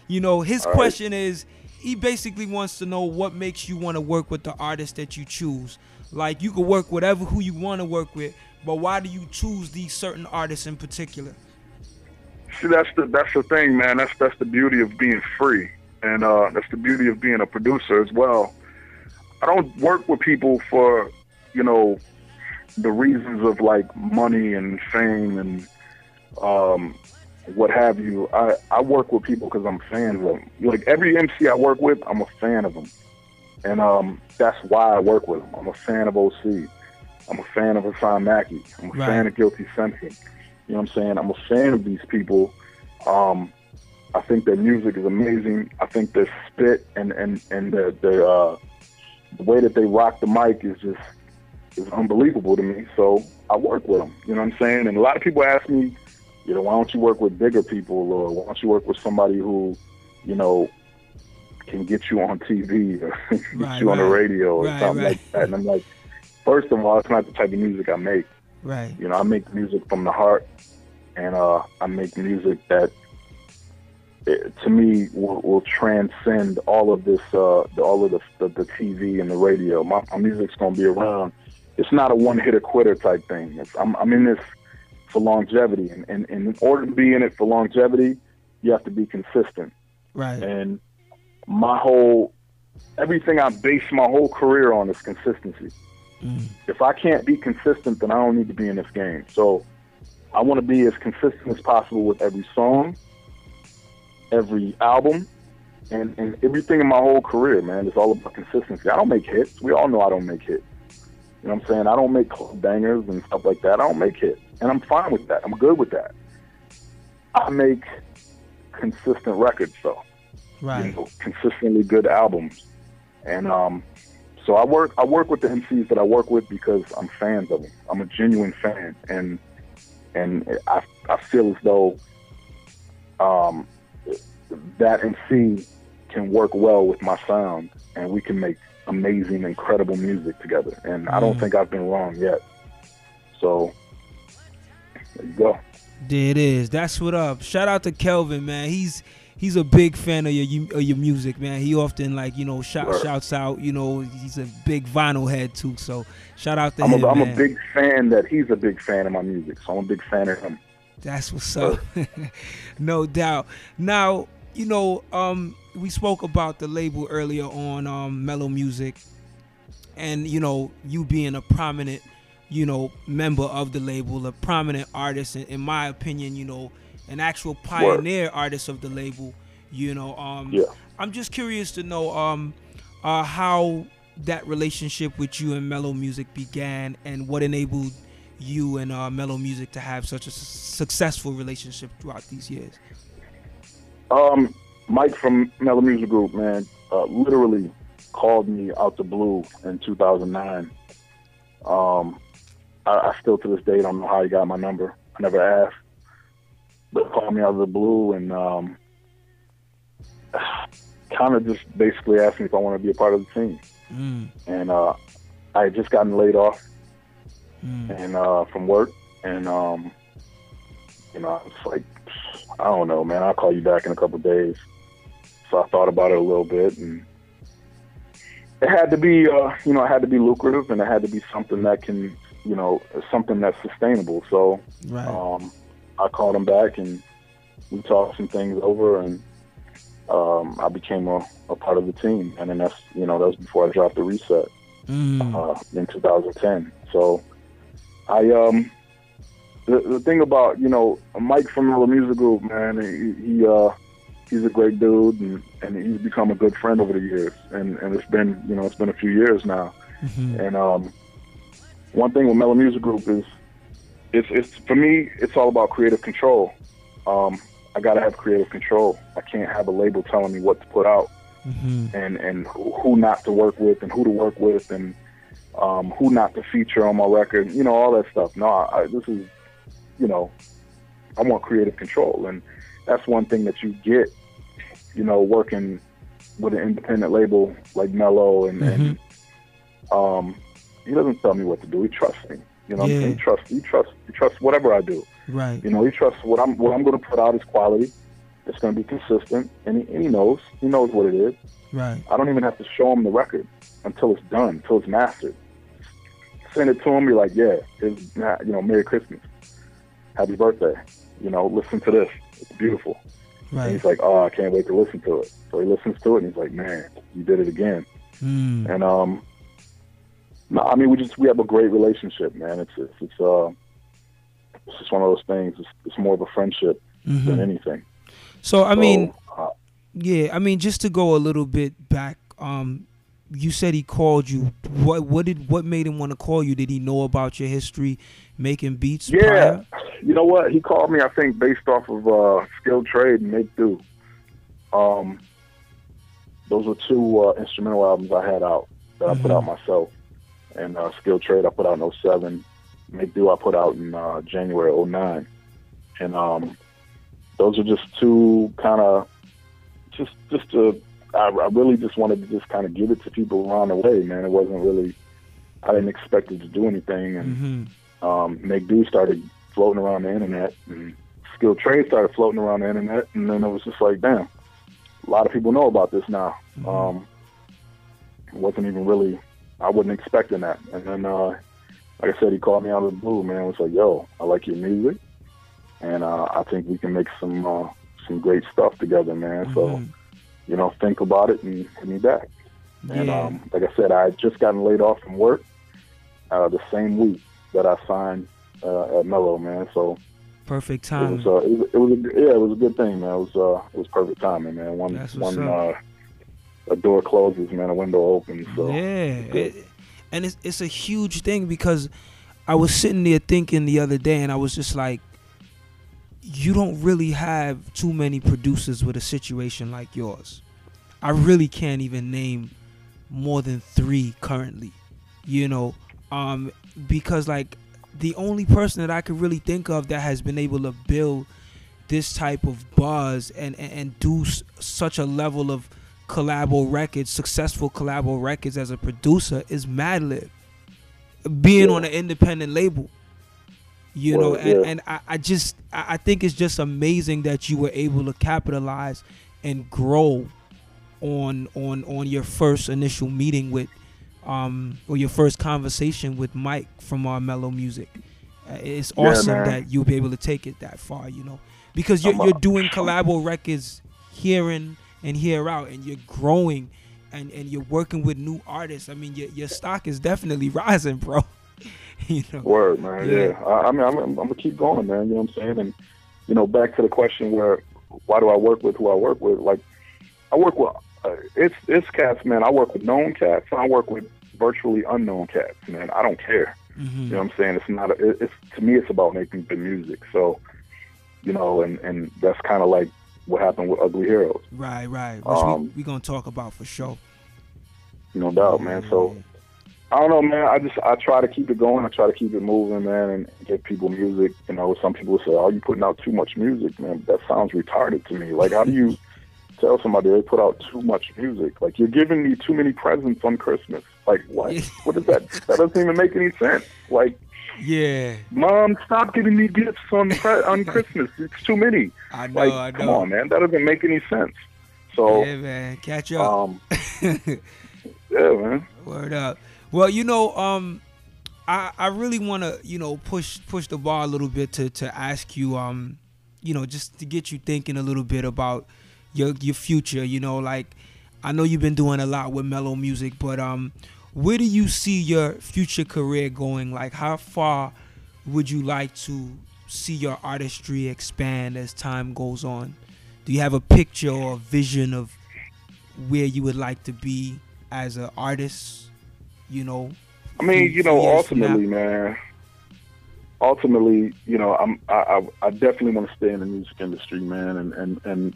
You know, his All question right. is he basically wants to know what makes you want to work with the artist that you choose. Like you can work whatever who you want to work with, but why do you choose these certain artists in particular?
See, that's the that's the thing, man. That's that's the beauty of being free, and uh, that's the beauty of being a producer as well. I don't work with people for, you know, the reasons of like money and fame and um, what have you. I, I work with people because I'm fans of them. Like every MC I work with, I'm a fan of them. And um, that's why I work with them. I'm a fan of OC. I'm a fan of Hassaan Mackey. I'm a right. fan of Guilty Simpson. You know what I'm saying? I'm a fan of these people. Um, I think their music is amazing. I think their spit and and and the the, uh, the way that they rock the mic is just is unbelievable to me. So I work with them. You know what I'm saying? And a lot of people ask me, you know, why don't you work with bigger people or why don't you work with somebody who, you know, can get you on TV or get right, you on the radio or right, something right. like that. And I'm like, first of all, it's not the type of music I make.
Right.
You know, I make music from the heart, and uh, I make music that, it, to me, will, will, transcend all of this, uh, all of the, the, the TV and the radio. My, my music's gonna be around. It's not a one hitter quitter type thing. It's, I'm, I'm in this for longevity. And, and, and in order to be in it for longevity, you have to be consistent.
Right.
And my whole, everything I base my whole career on is consistency. Mm. If I can't be consistent, then I don't need to be in this game. So I want to be as consistent as possible with every song, every album, and, and everything in my whole career, man. It's all about consistency. I don't make hits. We all know I don't make hits. You know what I'm saying? I don't make club bangers and stuff like that. I don't make hits and I'm fine with that. I'm good with that. I make consistent records, though.
Right. You
know, consistently good albums, and um, so I work. I work with the MCs that I work with because I'm fans of them. I'm a genuine fan, and and I I feel as though um, that MC can work well with my sound, and we can make amazing, incredible music together. And mm. I don't mm. think I've been wrong yet. So go.
There it is. That's what up. Shout out to Kelvin, man. He's he's a big fan of your of your music, man. He often like you know shout, shouts out. You know, he's a big vinyl head too. So shout out to
I'm
him.
A, I'm
man.
a big fan that he's a big fan of my music. So I'm a big fan of him.
That's what's up. no doubt. Now you know um, we spoke about the label earlier on um, Mello Music, and you know you being a prominent you know, member of the label, a prominent artist, in, in my opinion, you know, an actual pioneer Word. artist of the label. You know, um,
yeah.
I'm just curious to know um, uh, how that relationship with you and Mello Music began, and what enabled you and uh, Mello Music to have such a s- successful relationship throughout these years.
Um, Mike from Mello Music Group, man, uh, literally called me out the blue in 2009. Um, I, I still to this day don't know how he got my number. I never asked, but called me out of the blue and um, kind of just basically asked me if I want to be a part of the team.
Mm,
And uh, I had just gotten laid off
mm,
and uh, from work, and um, you know, it's like, I don't know, man. I'll call you back in a couple days. So I thought about it a little bit, and it had to be, uh, you know, it had to be lucrative, and it had to be something that can, you know, something that's sustainable. So
right.
um, I called him back, and we talked some things over, and um, I became a, a part of the team. And then that's, you know, that was before I dropped the reset
Mm,
uh, in 2010. So I um the, the thing about you know Mike from the Music Group, man, he, he uh he's a great dude and, and he's become a good friend over the years. And and it's been you know it's been a few years now.
mhm,
And um one thing with Mello Music Group is it's it's for me it's all about creative control. Um I gotta have creative control. I can't have a label telling me what to put out
mhm,
and and who not to work with and who to work with and um, who not to feature on my record. You know all that stuff. No, I, this is you know I want creative control, and that's one thing that you get. You know, working with an independent label like Mello and, and um, he doesn't tell me what to do. He trusts me. You know, I'm
Yeah.
saying? he trusts. He trusts. He trusts whatever I do.
right.
You know, he trusts what I'm what I'm going to put out is quality. It's going to be consistent, and he, and he knows. He knows what it is.
Right.
I don't even have to show him the record until it's done, until it's mastered. Send it to him. Be like, yeah, it's not, you know, Merry Christmas, Happy Birthday. You know, listen to this. It's beautiful. And
Right.
he's like, oh, I can't wait to listen to it. So he listens to it, and he's like, man, you did it again.
Mm,
And um, no, I mean, we just we have a great relationship, man. It's it's it's uh, it's just one of those things. It's, it's more of a friendship than
mhm.
anything.
So I
So,
mean,
uh,
yeah, I mean, just to go a little bit back, um, you said he called you. What what did what made him want to call you? Did he know about your history making beats?
Yeah,
prior?
you know what? He called me. I think based off of uh, Skilled Trade and Make Do. Um, those were two uh, instrumental albums I had out that I put out myself. And uh, Skilled Trade I put out in 07. Make Do I put out in uh, January 09. And um, those are just two kind of just just to. I, I really just wanted to just kind of give it to people around the way, man. It wasn't really. I didn't expect it to do anything, and
Mm-hmm.
um, Make Do started floating around the internet, and Skilled Trade started floating around the internet, and then it was just like, damn, a lot of people know about this now.
Mhm.
Um, it wasn't even really, I wasn't expecting that. And then, uh, like I said, he called me out of the blue, man. It was like, yo, I like your music, and uh, I think we can make some uh, some great stuff together, man. So,
Mhm.
you know, think about it and hit me back. And um, like I said, I had just gotten laid off from work uh, the same week that I signed uh, at Mello, man. So
Perfect
it
time.
was, uh, it was, it was a, yeah, it was a good thing, man. It was, uh, it was perfect timing, man. One,
That's what's
one,
up.
uh, a door closes, man, a window opens. So
yeah, it- and it's it's a huge thing because I was sitting there thinking the other day, and I was just like, you don't really have too many producers with a situation like yours. I really can't even name more than three currently, you know, um, because like the only person that I could really think of that has been able to build this type of buzz and and, and do s- such a level of collabo records, successful collabo records as a producer is Madlib. Being
Yeah.
on an independent label. You know, and,
yeah.
and I, I just I think it's just amazing that you were able to capitalize and grow on on on your first initial meeting with um or your first conversation with Mike from our Mello Music. Uh, It's awesome
man.
that you'll be able to take it that far, you know, because you're you're doing collabo records here in and here out, and you're growing, and and you're working with new artists. I mean, your your stock is definitely rising, bro. you know,
Word, man.
Yeah.
Yeah. I, I mean, I'm, I'm gonna keep going, man. You know what I'm saying? And you know, back to the question where why do I work with who I work with? Like, I work with uh, it's it's cats, man. I work with known cats. I work with virtually unknown cats, man. I don't care.
Mm-hmm.
You know what I'm saying? It's not. A, it's to me, it's about making good music. So, you know, and and that's kind of like what happened with Ugly Heroes.
Right, right. Which
Um,
we we gonna talk about for sure.
No doubt, man. So I don't know, man. I just I try to keep it going. I try to keep it moving, man, and get people music. You know, some people say, "Oh, you putting out too much music, man." That sounds retarded to me. Like, how do you tell somebody they put out too much music? Like, you're giving me too many presents on Christmas. Like, what? what is that? That doesn't even make any sense. Like,
Yeah,
mom, stop giving me gifts on on Christmas. It's too many.
I know,
Like,
I know.
come on, man. That doesn't make any sense. So,
Yeah, man, catch up.
um, yeah, man.
Word up. Well, you know, um, I I really want to you know push push the bar a little bit to to ask you um, you know, just to get you thinking a little bit about your your future. You know, like I know you've been doing a lot with Mello Music, but um, where do you see your future career going? Like, how far would you like to see your artistry expand as time goes on? Do you have a picture or a vision of where you would like to be as an artist? You know,
I mean, you know,
from now?
ultimately, man. Ultimately, you know, I'm I I, I definitely want to stay in the music industry, man, and and and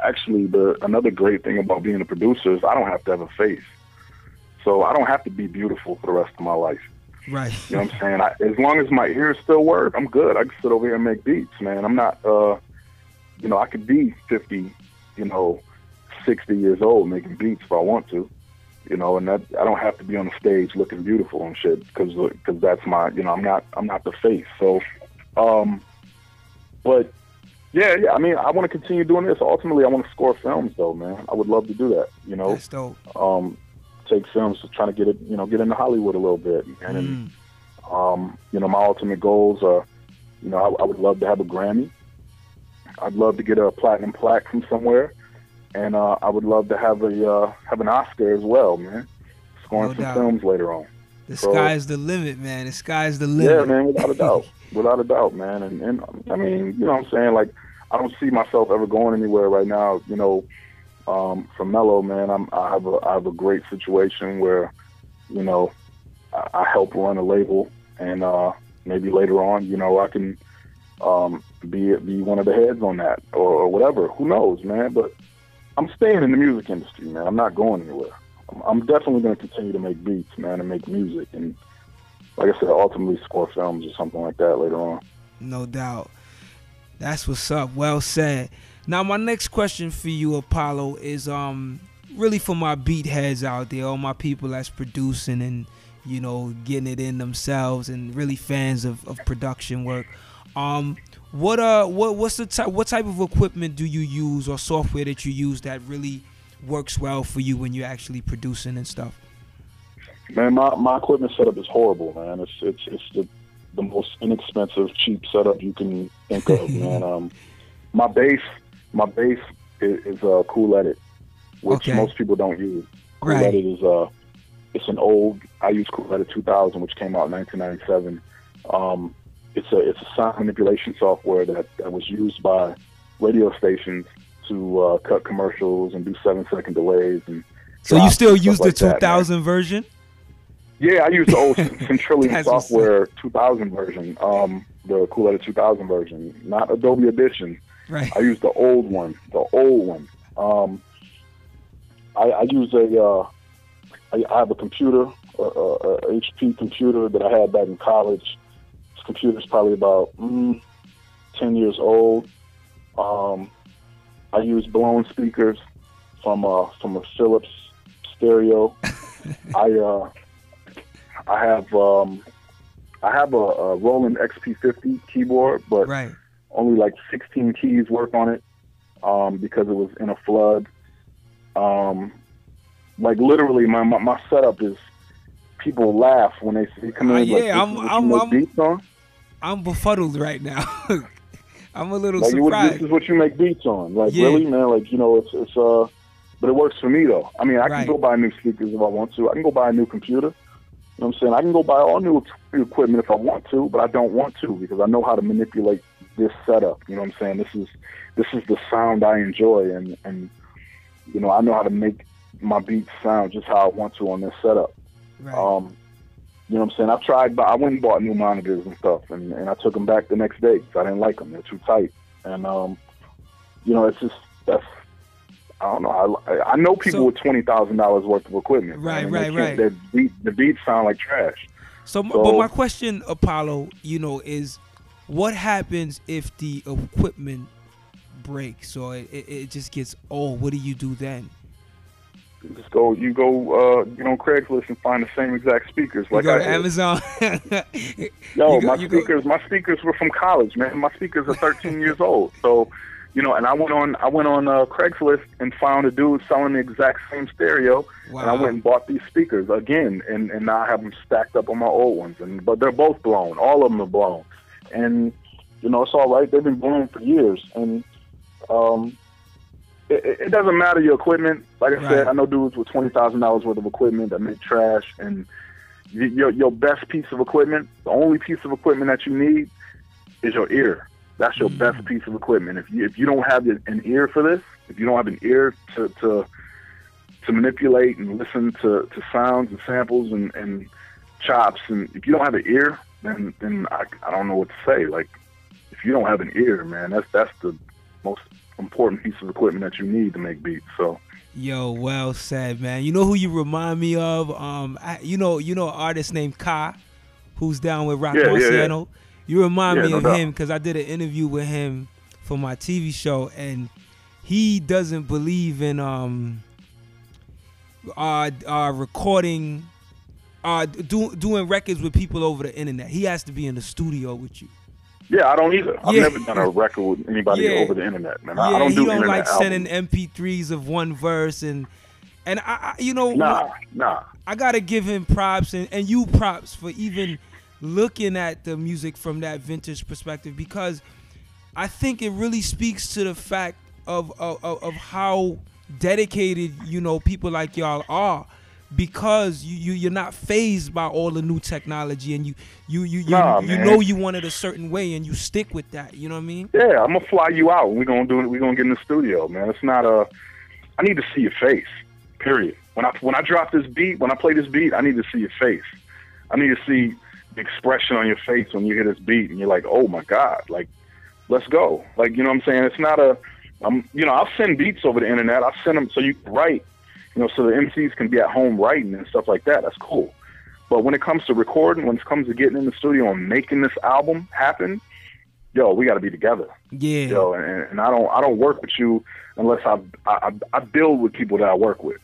actually, the another great thing about being a producer is I don't have to have a face, so I don't have to be beautiful for the rest of my life.
right?
You know what I'm saying? I, as long as my ears still work, I'm good. I can sit over here and make beats, man. I'm not, uh, you know, I could be 50, you know, 60 years old making beats if I want to, you know, and that I don't have to be on the stage looking beautiful and shit because because that's my, you know, I'm not I'm not the face. So, um, but yeah, yeah. I mean, I want to continue doing this. Ultimately, I want to score films, though, man. I would love to do that. You know,
That's dope.
um, take films to try to get it, you know, get into Hollywood a little bit. And, and
Mm.
um, you know, my ultimate goals are, you know, I, I would love to have a Grammy. I'd love to get a platinum plaque from somewhere, and uh, I would love to have a uh, have an Oscar as well, man. Scoring
No
some
doubt.
films later on.
The
So-
sky's the limit, man. The sky's the limit.
Yeah, man, without a doubt, without a doubt, man. And and I mean, you know, what I'm saying like I don't see myself ever going anywhere right now. You know, um, from Mello, man, I'm I have a I have a great situation where, you know, I, I help run a label, and uh, maybe later on, you know, I can um, be be one of the heads on that or, or whatever. Who knows, man? But I'm staying in the music industry, man. I'm not going anywhere. I'm, I'm definitely going to continue to make beats, man, and make music and like I said, ultimately score films or something like that later on.
No doubt. That's what's up. Well said. Now my next question for you, Apollo, is um really for my beat heads out there, all my people that's producing and you know getting it in themselves and really fans of, of production work. Um, what uh what what's the type what type of equipment do you use or software that you use that really works well for you when you're actually producing and stuff?
Man, my, my equipment setup is horrible, man. It's it's it's the the most inexpensive, cheap setup you can think of, man. Um, my bass, my bass is, is uh, Cool Edit, which
Okay.
most people don't use. Cool
Right.
Edit is uh, it's an old. I use Cool Edit 2000, which came out in 1997. Um, it's a it's a sound manipulation software that, that was used by radio stations to uh, cut commercials and do seven second delays and.
So you still use the
like that,
2000 version?
Yeah, I use the old
Syntrillium
software 2000 version, um, the Cool Edit 2000 version, not Adobe Audition.
Right.
I use the old one, the old one. Um, I, I use a, uh, I, I have a computer, a, a, a HP computer that I had back in college. This computer's probably about mm, 10 years old. Um, I use blown speakers from uh, from a Philips stereo. I uh, I have um, I have a, a Roland XP50 keyboard, but
Right.
Only like 16 keys work on it um, because it was in a flood. Um, like literally, my, my my setup is people laugh when they see come in.
Uh,
like,
yeah,
this
I'm-
is what you
I'm- I'm-
beats on.
I'm befuddled right now. I'm a little
Like you would,
surprised.
this is what you make beats on. Like
Yeah.
really, man. Like you know, it's it's uh, but it works for me though. I mean, I
Right.
can go buy new speakers if I want to. I can go buy a new computer. You know what I'm saying? I can go buy all new equipment if I want to, but I don't want to because I know how to manipulate this setup. You know what I'm saying? This is this is the sound I enjoy, and and you know I know how to make my beats sound just how I want to on this setup.
Right.
Um, you know what I'm saying? I've tried, but I went and bought new monitors and stuff, and, and I took them back the next day because I didn't like them. They're too tight, and um, you know, it's just that's I don't know. I, I know people
So-
with twenty thousand dollars worth of equipment.
Right,
man, and
right, right.
Their beat, the beats sound like trash.
So,
So-
but my question, Apollo, you know, is what happens if the equipment breaks or it, it, just gets old? What do you do then?
You just go, you go, uh, you know, Craigslist and find the same exact speakers. Like
you go to
did.
Amazon. Go-
my
you go-
speakers, my speakers were from college, man. My speakers are 13 years old. So, you know, and I went on, I went on uh, Craigslist and found a dude selling the exact same stereo, wow. and I went and bought these speakers again, and and now I have them stacked up on my old ones, and but they're both blown. All of them are blown, and you know, it's all right. They've been blown for years, and um. It, it doesn't matter your equipment. Like I
Right.
said, I know dudes with twenty thousand dollars worth of equipment that make trash, and your your best piece of equipment, the only piece of equipment that you need is your ear. That's your best piece of equipment. If you if you don't have an ear for this, if you don't have an ear to to, to manipulate and listen to, to sounds and samples and, and chops, and if you don't have an ear, then then I, I don't know what to say. Like if you don't have an ear, man, that's that's the most important piece of equipment that you need to make beats. So
Yo, well said, man. You know who you remind me of? Um, I, you know, you know, an artist named Ka, who's down with Rock
Yeah, yeah, yeah.
You remind me
no
of
doubt.
him because I did an interview with him for my TV show, and he doesn't believe in um, uh, uh recording, uh, do, doing records with people over the internet. He has to be in the studio with you.
yeah, I don't either. I've
Yeah.
never done a record with anybody
Yeah.
over the internet, man.
Yeah,
I don't
he
do
don't
internet
like sending
albums.
MP3s of one verse and. And I, I you know,
Nah, nah.
I gotta give him props and, and you props for even looking at the music from that vintage perspective because I think it really speaks to the fact of, of of how dedicated you know people like y'all are because you, you you're not phased by all the new technology and you you you you,
Nah,
you
man.
know you want it a certain way and you stick with that you know what I mean
Yeah, I'm gonna fly you out. and We're gonna do it. We're gonna get in the studio, man. It's not a. I need to see your face. Period. When I when I drop this beat, when I play this beat, I need to see your face. I need to see the expression on your face when you hear this beat, and you're like, "Oh my god!" Like, let's go. Like, you know what I'm saying? It's not a. I'm, you know, I'll send beats over the internet. I'll send them so you can write. You know, so the MCs can be at home writing and stuff like that. That's cool. But when it comes to recording, when it comes to getting in the studio and making this album happen, yo, we got to be together
yeah
yo, and, and I don't I don't work with you unless I, I I build with people that I work with.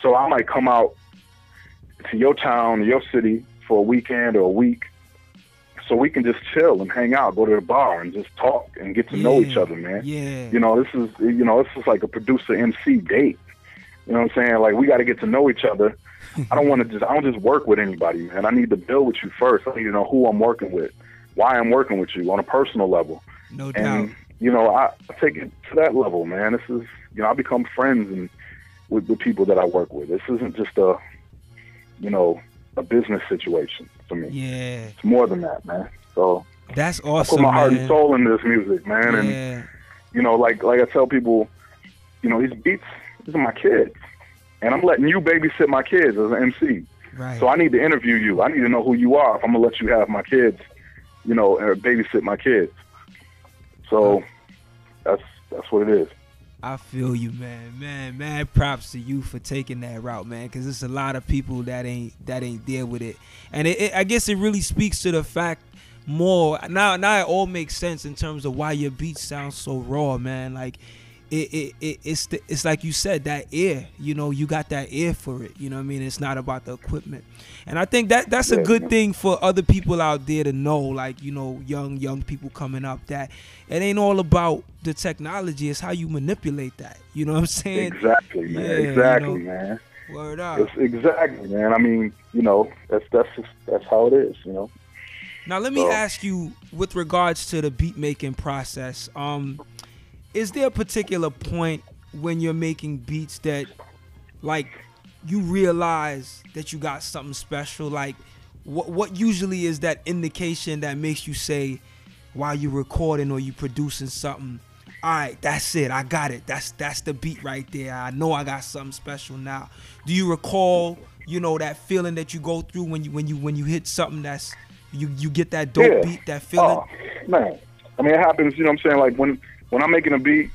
So I might come out to your town, your city for a weekend or a week, so we can just chill and hang out, go to the bar and just talk and get to know each other, man.
yeah
You know, this is you know this is like a producer MC date. You know what I'm saying? Like we got to get to know each other. I don't want to just I don't just work with anybody, man. I need to build with you first. I need to know who I'm working with, why I'm working with you on a personal level
no doubt
and you know I, I take it to that level man this is you know i become friends and with the people that i work with this isn't just a you know a business situation for me
yeah
it's more than that man so
that's
i
awesome
put my heart
man.
and soul into this music man and you know like like i tell people you know these beats these are my kids and i'm letting you babysit my kids as an mc
right
so I need to interview you. I need to know who you are if I'm gonna let you have my kids, you know, or babysit my kids. So that's that's what it is.
I feel you, man. Man, man, props to you for taking that route, man. Because it's a lot of people that ain't that ain't there with it, and it, it, I guess it really speaks to the fact more now. Now it all makes sense in terms of why your beats sound so raw, man. Like it, it, it it's the, it's like you said that ear. You know, you got that ear for it. You know what I mean? It's not about the equipment, and I think that that's a good thing for other people out there to know. Like you know, young young people coming up that it ain't all about the technology. It's how you manipulate that. You know what I'm saying?
Exactly, man.
Yeah, you
exactly,
know.
man.
Word up.
It's exactly, man. I mean, you know, that's that's just, that's how it is, you know.
Now let me
So-
ask you, with regards to the beat making process, um, is there a particular point when you're making beats that, like, you realize that you got something special? Like, what what usually is that indication that makes you say, while you're recording or you producing something, all right, that's it. I got it. That's that's the beat right there. I know I got something special now. Do you recall, you know, that feeling that you go through when you when you when you hit something that's you you get that dope
Yeah.
beat, that feeling?
Oh, man. I mean, it happens, you know what I'm saying? Like, when when I'm making a beat,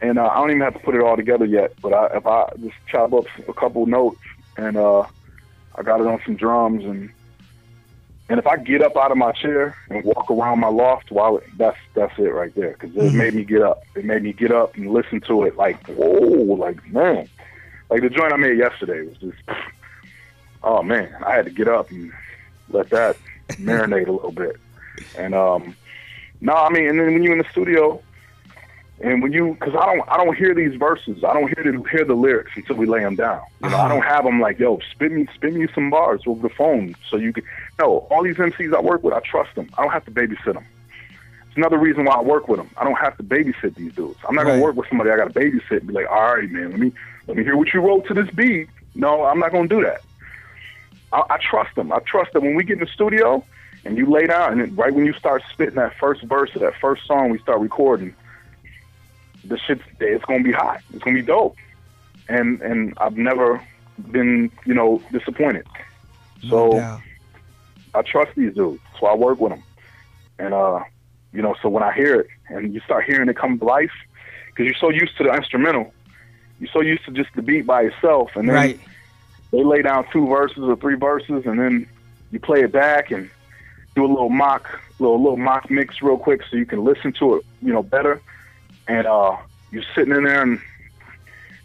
and uh, I don't even have to put it all together yet, but I, if I just chop up a couple notes and uh, I got it on some drums, and and if I get up out of my chair and walk around my loft, while that's that's it right there, because it made me get up. It made me get up and listen to it, like whoa, like man, like the joint I made yesterday was just, oh man, I had to get up and let that marinate a little bit. And um, no, I mean, and then when you're in the studio, and when you, because I don't, I don't hear these verses. I don't hear the hear the lyrics until we lay them down. You know, I uh-huh. don't have them like, yo, spin me, spin me some bars over the phone, so you can. No, all these MCs I work with, I trust them. I don't have to babysit them. It's another reason why I work with them. I don't have to babysit these dudes. I'm not
Right.
gonna work with somebody I got to babysit and be like, all right, man, let me let me hear what you wrote to this beat. No, I'm not gonna do that. I, I trust them. I trust that when we get in the studio and you lay down, and then right when you start spitting that first verse of that first song we start recording, the shit's it's gonna be hot. It's gonna be dope. And and I've never been you know disappointed. So
Yeah.
I trust these dudes, so I work with them. And uh, you know, so when I hear it and you start hearing it come to life, because you're so used to the instrumental, you're so used to just the beat by itself, and then
Right.
they lay down two verses or three verses, and then you play it back and do a little mock, little little mock mix real quick, so you can listen to it, you know, better. And uh, you're sitting in there, and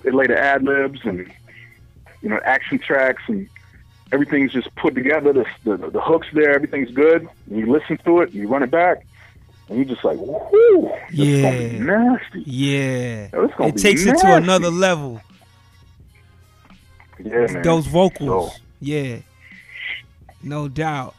they lay the ad libs and you know action tracks, and everything's just put together. The, the the hooks there, everything's good. And you listen to it, you run it back, and you're just like, whoo, this is gonna be
Yeah.
nasty.
Yeah.
Yo, it's gonna
It takes it to another level.
Yeah, man.
Those vocals.
So-
Yeah. No doubt.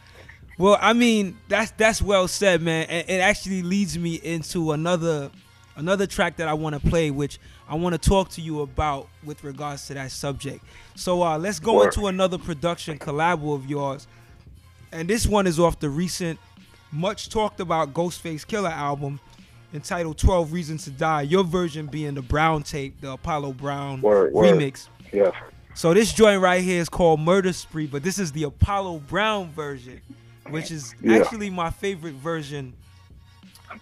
Well, I mean, that's that's well said, man. And it actually leads me into another another track that I want to play, which I want to talk to you about with regards to that subject. So uh, let's go
Work.
into another production collab of yours, and this one is off the recent, much talked about Ghostface Killah album, entitled "12 Reasons to Die." Your version being the Brown tape, the Apollo Brown
Word, word.
remix.
Yes.
So this joint right here is called Murder Spree, but this is the Apollo Brown version, which is
Yeah.
actually my favorite version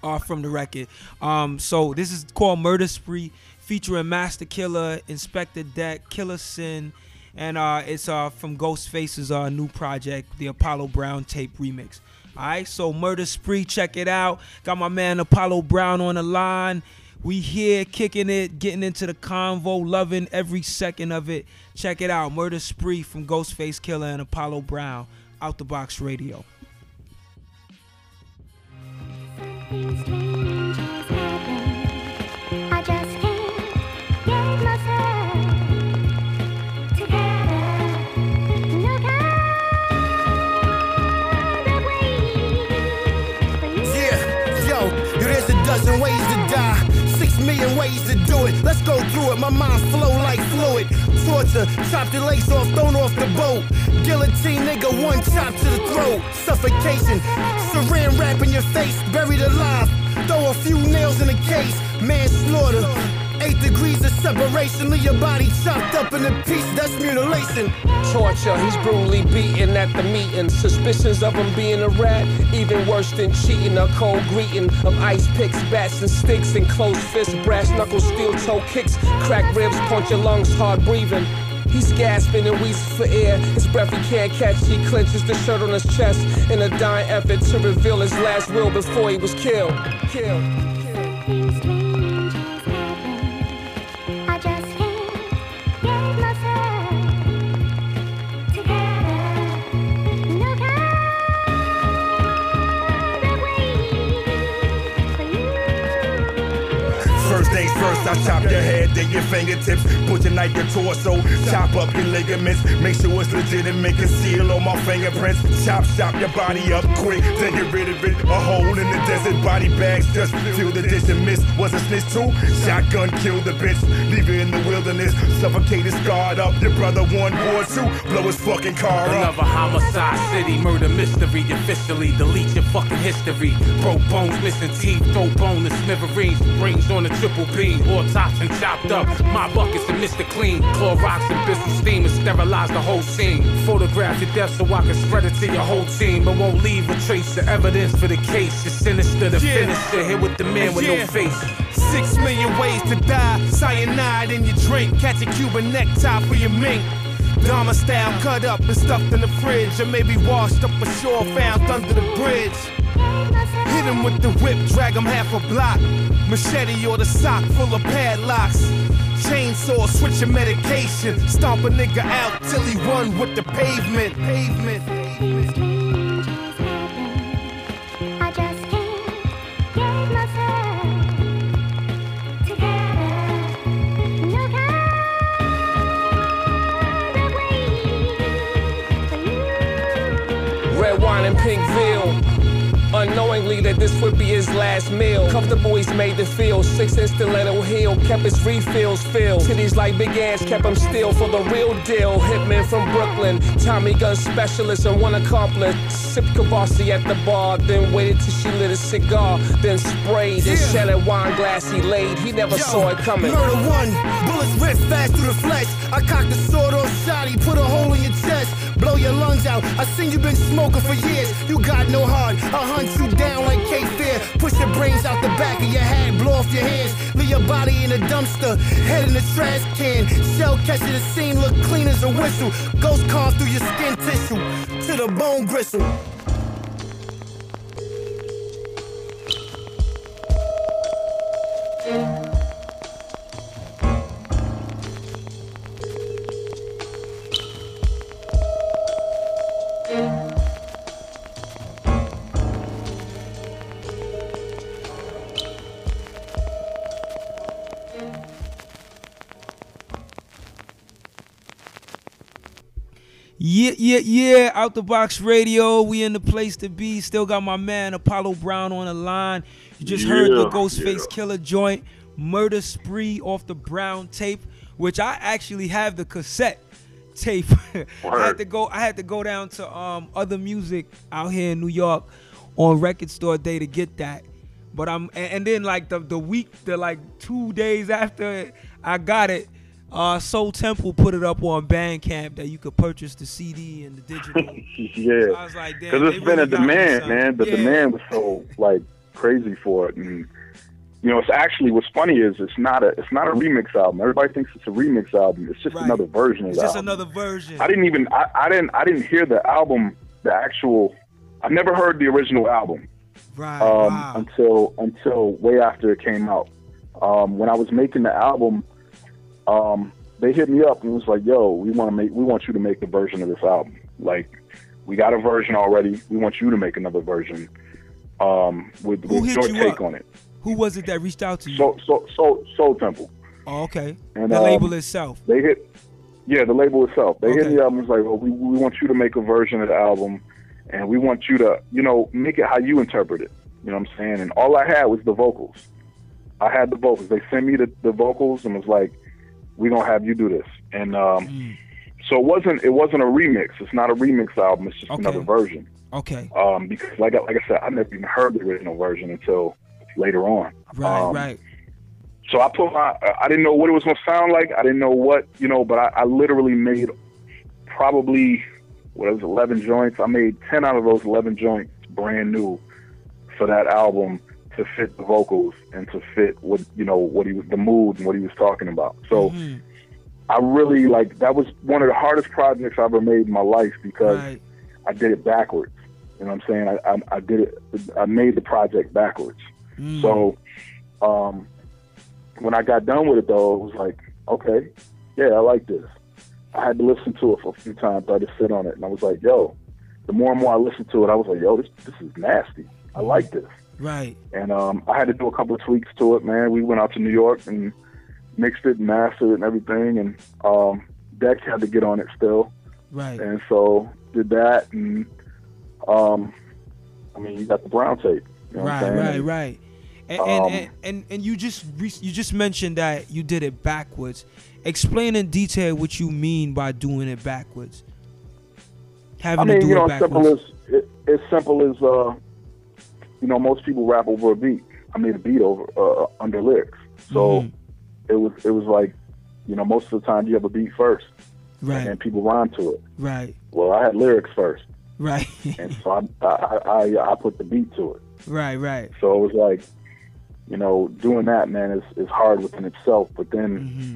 uh, from the record. Um, so this is called Murder Spree, featuring Masta Killa, Inspectah Deck, Killa Sin, and uh, it's uh, from Ghostface's uh, new project, the Apollo Brown tape remix. All right, so Murder Spree, check it out. Got my man Apollo Brown on the line. We here kicking it, getting into the convo, loving every second of it. Check it out, Murder Spree from Ghostface Killah and Apollo Brown, Out the Box Radio.
Million ways to do it. Let's go through it. My mind flow like. Torture, chop your legs off, thrown off the boat. Guillotine, nigga, one chop to the throat. Suffocation, saran wrap in your face, buried alive. Throw a few nails in the case, manslaughter. Eight degrees of separation, leave your body chopped up in a piece. That's mutilation.
torture. He's brutally beaten at the meeting. Suspicions of him being a rat, even worse than cheating. A cold greeting of ice picks, bats and sticks, and closed fists, brass knuckles, steel toe kicks, cracked ribs, puncture lungs, hard breathing. He's gasping and wheezes for air. His breath he can't catch. He clenches the shirt on his chest in a dying effort to reveal his last will before he was killed. Killed.
I
chop your head, then your fingertips. Put your knife, your torso. Chop up your ligaments. Make sure it's legitimate. Conceal all my fingerprints. Chop, chop your body up quick. Then get rid of it. A hole in the desert. Body bags just fill the dish and miss. Was a snitch too? Shotgun killed the bitch. Leave her in the wilderness. Suffocate Suffocated, scarred up. Your brother won war too. Blow his fucking car up.
Another homicide city, murder mystery. Officially delete your fucking history. Broke bones, missing teeth, throw bone to smithereens. Brains on a triple beam, autopsy and chopped up. My buckets and Mr. Clean. Clorox and Bissell steam and sterilize the whole scene. Photograph your death so I can spread it to your whole team. But won't leave a trace of evidence for the case. It's sinister to
Yeah.
finish it. Here with the man with no face.
Six million ways to die. Cyanide in your drink. Catch a Cuban necktie for your mink. Dahmer style cut up and stuffed in the fridge. Or maybe washed up ashore, found under the bridge. Hit him with the whip, drag him half a block. Machete or the sock full of padlocks. Chainsaw, switch your medication. Stomp a nigga out till he run with the pavement. Pavement.
Unknowingly that this would be his last meal. Comfortable he's made to feel. Six inch stiletto heel. Kept his refills filled. Titties like big ass kept him still for the real deal. Hitman from Brooklyn. Tommy gun specialist and one accomplice. Sip Kavasi at the bar. Then waited till she lit a cigar. Then sprayed and
Yeah.
shattered wine glass he laid. He never
Yo,
saw it coming.
Murder one, bullets rip fast through the flesh. I cocked the sword off shotty, put a hole in your chest, blow your lungs out. I seen you been smoking for years. You got no heart. I'll hunt you down like Cape Fear. Push your brains out the back of your head, blow off your hands. Leave your body in a dumpster, head in the trash can. Shell catch at the scene, look clean as a whistle. Ghost carved through your skin tissue to the bone gristle.
Yeah, yeah, yeah. Out the box radio. We in the place to be. Still got my man Apollo Brown on the line. You just heard the Ghostface
yeah.
Killah joint, Murder Spree off the Brown tape, which I actually have the cassette tape. I had to go. I had to go down to um other music out here in New York on Record Store Day to get that. But I'm and, and then like the the week, the like two days after I got it, uh, Soul Temple put it up on Bandcamp that you could purchase the CD and the digital.
yeah.
So I was like,
Because it's been
really
a demand, man. The
Yeah.
demand was so like crazy for it, and you know, it's actually what's funny is it's not a it's not a remix album. Everybody thinks it's a remix album. It's just
Right.
another version of
It's just
album.
another version.
I didn't even I, I didn't I didn't hear the album, the actual. I never heard the original album
right.
um,
wow.
until until way after it came out. Um, when I was making the album, um, they hit me up and was like, "Yo, we want to make we want you to make a version of this album. Like, we got a version already. We want you to make another version um, with,
Who
with your
you
take
up?
on it."
Who was it that reached out to you?
So so so Soul Temple.
oh, okay.
And,
the
um,
label itself.
They hit, yeah, the label itself. They hit me up and was like, well, we, we want you to make a version of the album, and we want you to, you know, make it how you interpret it. You know what I'm saying? And all I had was the vocals. I had the vocals. They sent me the, the vocals and was like, we're gonna have you do this. And um,
Mm.
so it wasn't it wasn't a remix. It's not a remix album. It's just
Okay.
another version.
Okay.
Um, because like I, like I said, I never even heard the original version until later on.
Right.
Um,
right.
so I put my, I didn't know what it was going to sound like. I didn't know what, you know, but I, I literally made probably, what was 11 joints. I made 10 out of those 11 joints brand new for that album to fit the vocals and to fit what, you know, what he was, the mood and what he was talking about. So
Mhm.
I really like, that was one of the hardest projects I ever made in my life because
Right.
I did it backwards. You know what I'm saying? I, I, I did it, I made the project backwards.
Mm.
So, um, when I got done with it, though, it was like, okay, yeah, I like this. I had to listen to it for a few times. I just sit on it, and I was like, yo. The more and more I listened to it, I was like, yo, this this is nasty. I like this.
Right.
And um, I had to do a couple of tweaks to it, man. We went out to New York and mixed it, mastered it, and everything. And um, Deck had to get on it still,
Right.
and so did that. And um, I mean, you got the brown tape. You know
right, right,
And,
right. And and,
Um,
and and and you just re- you just mentioned that you did it backwards. Explain in detail what you mean by doing it backwards. Having
I mean,
to do
you know,
it
as simple as it, as simple as uh, you know, most people rap over a beat. I mean, a beat over uh, under lyrics. So
Mhm.
it was it was like, you know, most of the time you have a beat first,
right,
and people rhyme to it.
right,
Well, I had lyrics first,
right,
and so I I, I I put the beat to it.
right, right.
So it was like, you know, doing that, man, is is hard within itself. But then,
hmm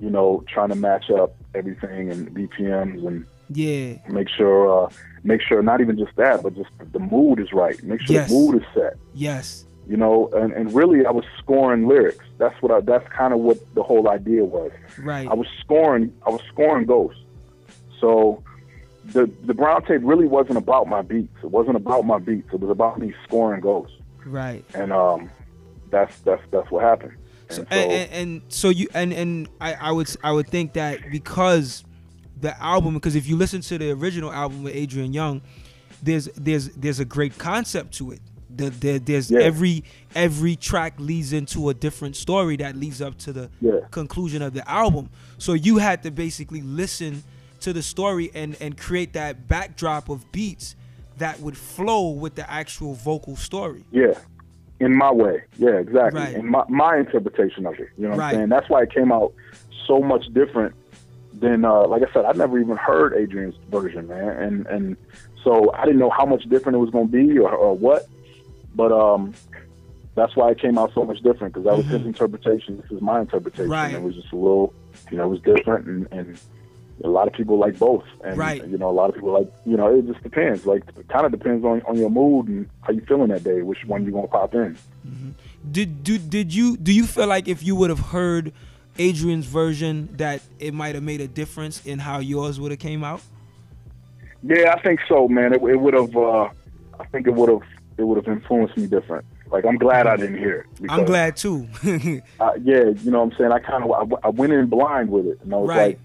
you know, trying to match up everything and BPMs and
Yeah,
make sure uh, make sure not even just that, but just the mood is right. Make sure
Yes.
the mood is set.
yes,
You know, and, and really, I was scoring lyrics. That's what I. That's kind of what the whole idea was.
right,
I was scoring. I was scoring ghosts. So the the brown tape really wasn't about my beats. It wasn't about my beats. It was about me scoring ghosts.
right.
And um, that's that's that's what happened. And
So, and, and, and so you and and I, I would I would think that because the album because if you listen to the original album with Adrian Younge, there's there's there's a great concept to it. The, there, there's
Yeah.
every every track leads into a different story that leads up to the
Yeah.
conclusion of the album. So you had to basically listen to the story and and create that backdrop of beats that would flow with the actual vocal story.
yeah, in my way. Yeah, exactly.
Right.
In my my interpretation of it. You know what
Right.
I'm saying? That's why it came out so much different than uh, like I said. I never even heard Adrian's version, man, and and so I didn't know how much different it was going to be or, or what. But um, that's why it came out so much different because that was his interpretation. This is my interpretation.
Mm-hmm. Right.
It was just a little, you know, it was different, and, and a lot of people like both. And
Right.
you know, a lot of people like, you know, it just depends. Like, it kind of depends on on your mood and how you feeling that day, which one you gonna pop in.
Did do, did you do you feel like if you would have heard Adrian's version that it might have made a difference in how yours would have came out?
Yeah, I think so, man. It, it would have. Uh, I think it would have. It would have influenced me different. Like, I'm glad I didn't hear it.
I'm glad too.
Uh, yeah, you know what I'm saying. I kind of I, I went in blind with it, and I was
Right.
like,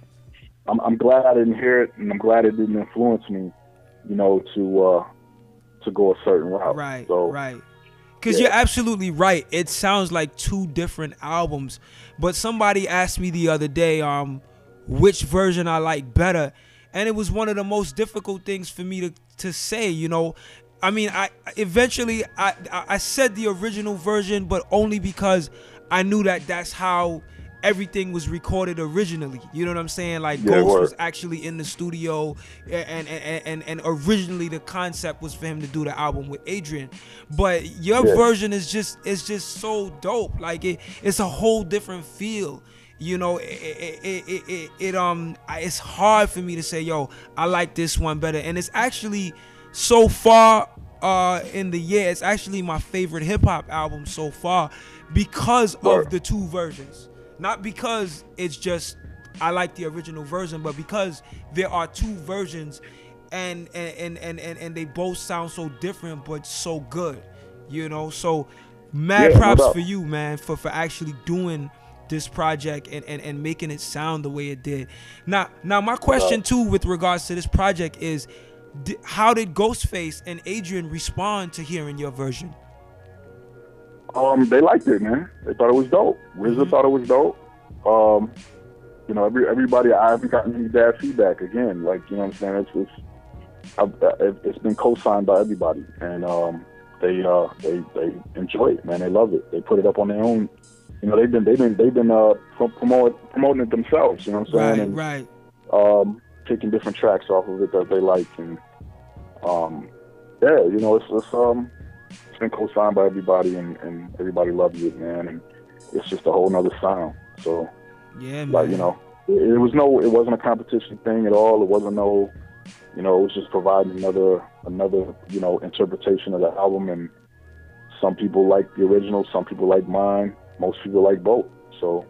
I'm, I'm glad I didn't hear it, and I'm glad it didn't influence me, you know, to uh, to go a certain route.
Right,
So,
right. Because
yeah.
you're absolutely right. It sounds like two different albums. But somebody asked me the other day, um, which version I like better, and it was one of the most difficult things for me to to say. You know, I mean, I eventually I I I said the original version, but only because I knew that that's how everything was recorded originally. You know what I'm saying? Like
Yeah,
Ghost was actually in the studio and and, and and originally the concept was for him to do the album with Adrian. But your
Yeah.
version is just it's just so dope. Like it it's a whole different feel. You know it it, it, it, it, it um it's hard for me to say yo I like this one better. And it's actually so far uh in the year it's actually my favorite hip hop album so far because of the two versions not because it's just I like the original version, but because there are two versions and and and and, and they both sound so different but so good. You know, so mad
Yeah,
props for you, man, for for actually doing this project and, and, and making it sound the way it did. Now now my question too with regards to this project is how did Ghostface and Adrian respond to hearing your version?
Um, they liked it, man. They thought it was dope. RZA
Mm-hmm.
thought it was dope. Um, you know, every everybody. I haven't gotten any bad feedback. Again, like you know, what I'm saying it's it's, I've, uh, it- it's been co-signed by everybody, and um, they uh, they they enjoy it, man. They love it. They put it up on their own. You know, they've been they've been they've been uh, promote, promoting it themselves. You know what I'm saying?
Right,
and,
right.
um, taking different tracks off of it that they like, and um, yeah, you know, it's, it's um, it's been co-signed by everybody, and, and everybody loves it, man, and it's just a whole nother sound. So,
Yeah, man.
like, you know, it, it was no, it wasn't a competition thing at all. It wasn't no, you know, it was just providing another, another, you know, interpretation of the album, and some people like the original, some people like mine, most people like both. So,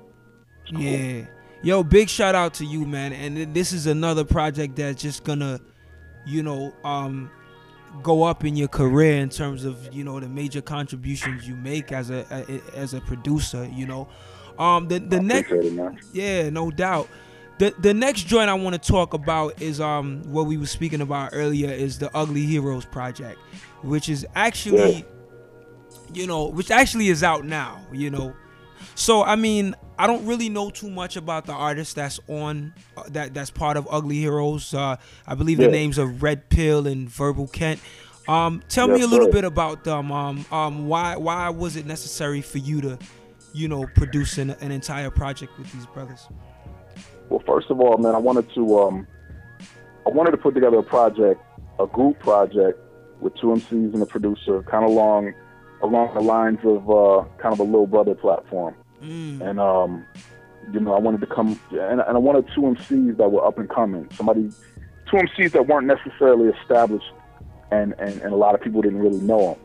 cool.
Yeah. Yo, big shout out to you, man. And this is another project that's just gonna, you know, um, go up in your career in terms of you know the major contributions you make as a, a as a producer. You know, Um, the the next,
Appreciate it, man.
yeah, no doubt. The the next joint I want to talk about is um what we were speaking about earlier is the Ugly Heroes project, which is actually,
Yeah.
you know, which actually is out now. You know, so I mean, I don't really know too much about the artist that's on uh, that that's part of Ugly Heroes. Uh, I believe the names are Red Pill and Verbal Kent. Um, tell me a little
sir.
bit about them. Um, um, why why was it necessary for you to, you know, produce an, an entire project with these brothers?
Well, first of all, man, I wanted to um, I wanted to put together a project, a group project with two MCs and a producer, kind of along along the lines of uh, kind of a little brother platform. And um, you know, I wanted to come and, and I wanted two MCs that were up and coming, somebody, two MCs that weren't necessarily established, and and, and a lot of people didn't really know them.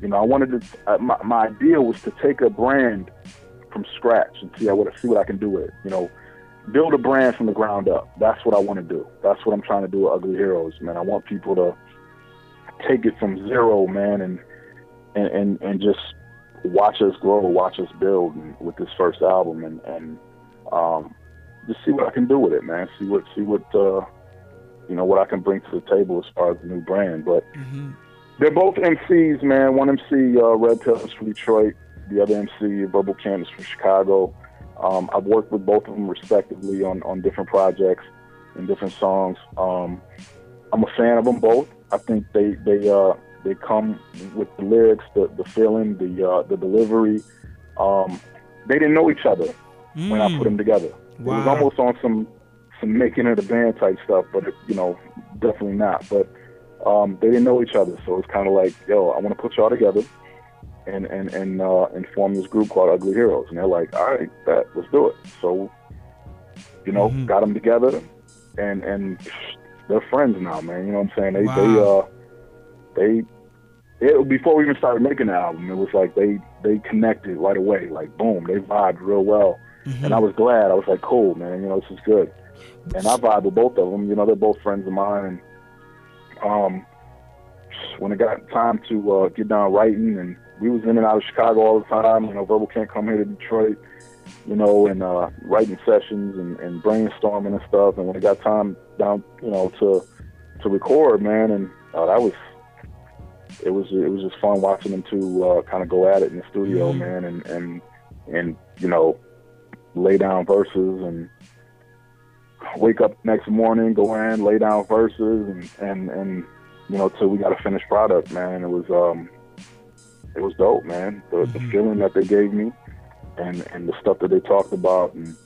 You know, I wanted to. Uh, my, my idea was to take a brand from scratch and see what see what I can do with it. You know, build a brand from the ground up. That's what I want to do. That's what I'm trying to do with Ugly Heroes, man. I want people to take it from zero, man, and and and, and just watch us grow, watch us build with this first album, and and um, just see what I can do with it, man. See what see what uh, you know what I can bring to the table as far as the new brand. But they're both MCs, man. One MC, uh, Red Pill, is from Detroit. The other MC, Verbal Kent, is from Chicago. Um, I've worked with both of them respectively on, on different projects and different songs. Um, I'm a fan of them both. I think they they uh, they come with the lyrics, the, the feeling, the uh, the delivery. Um, they didn't know each other when I put them together. It was
Wow.
almost on some some making it a band type stuff, but you know, definitely not. But um, they didn't know each other, so it's kind of like, yo, I want to put y'all together and and and uh, and form this group called Ugly Heroes. And they're like, all right, that let's do it. So, you know, got them together, and and they're friends now, man. You know what I'm saying? They they uh they it, before we even started making the album, it was like they they connected right away. Like boom, they vibed real well, and I was glad. I was like, cool, man. You know, this is good. And I vibe with both of them. You know, they're both friends of mine. And um, when it got time to uh, get down writing, and we was in and out of Chicago all the time. You know, Verbal Kent come here to Detroit. You know, and uh, writing sessions and, and brainstorming and stuff. And when it got time down, you know, to to record, man, and uh, that was it was it was just fun watching them two uh, kind of go at it in the studio, man, and and and you know lay down verses and wake up next morning, go in, lay down verses, and and and you know till we got a finished product, man. It was um it was dope, man. The, the feeling that they gave me, and and the stuff that they talked about, and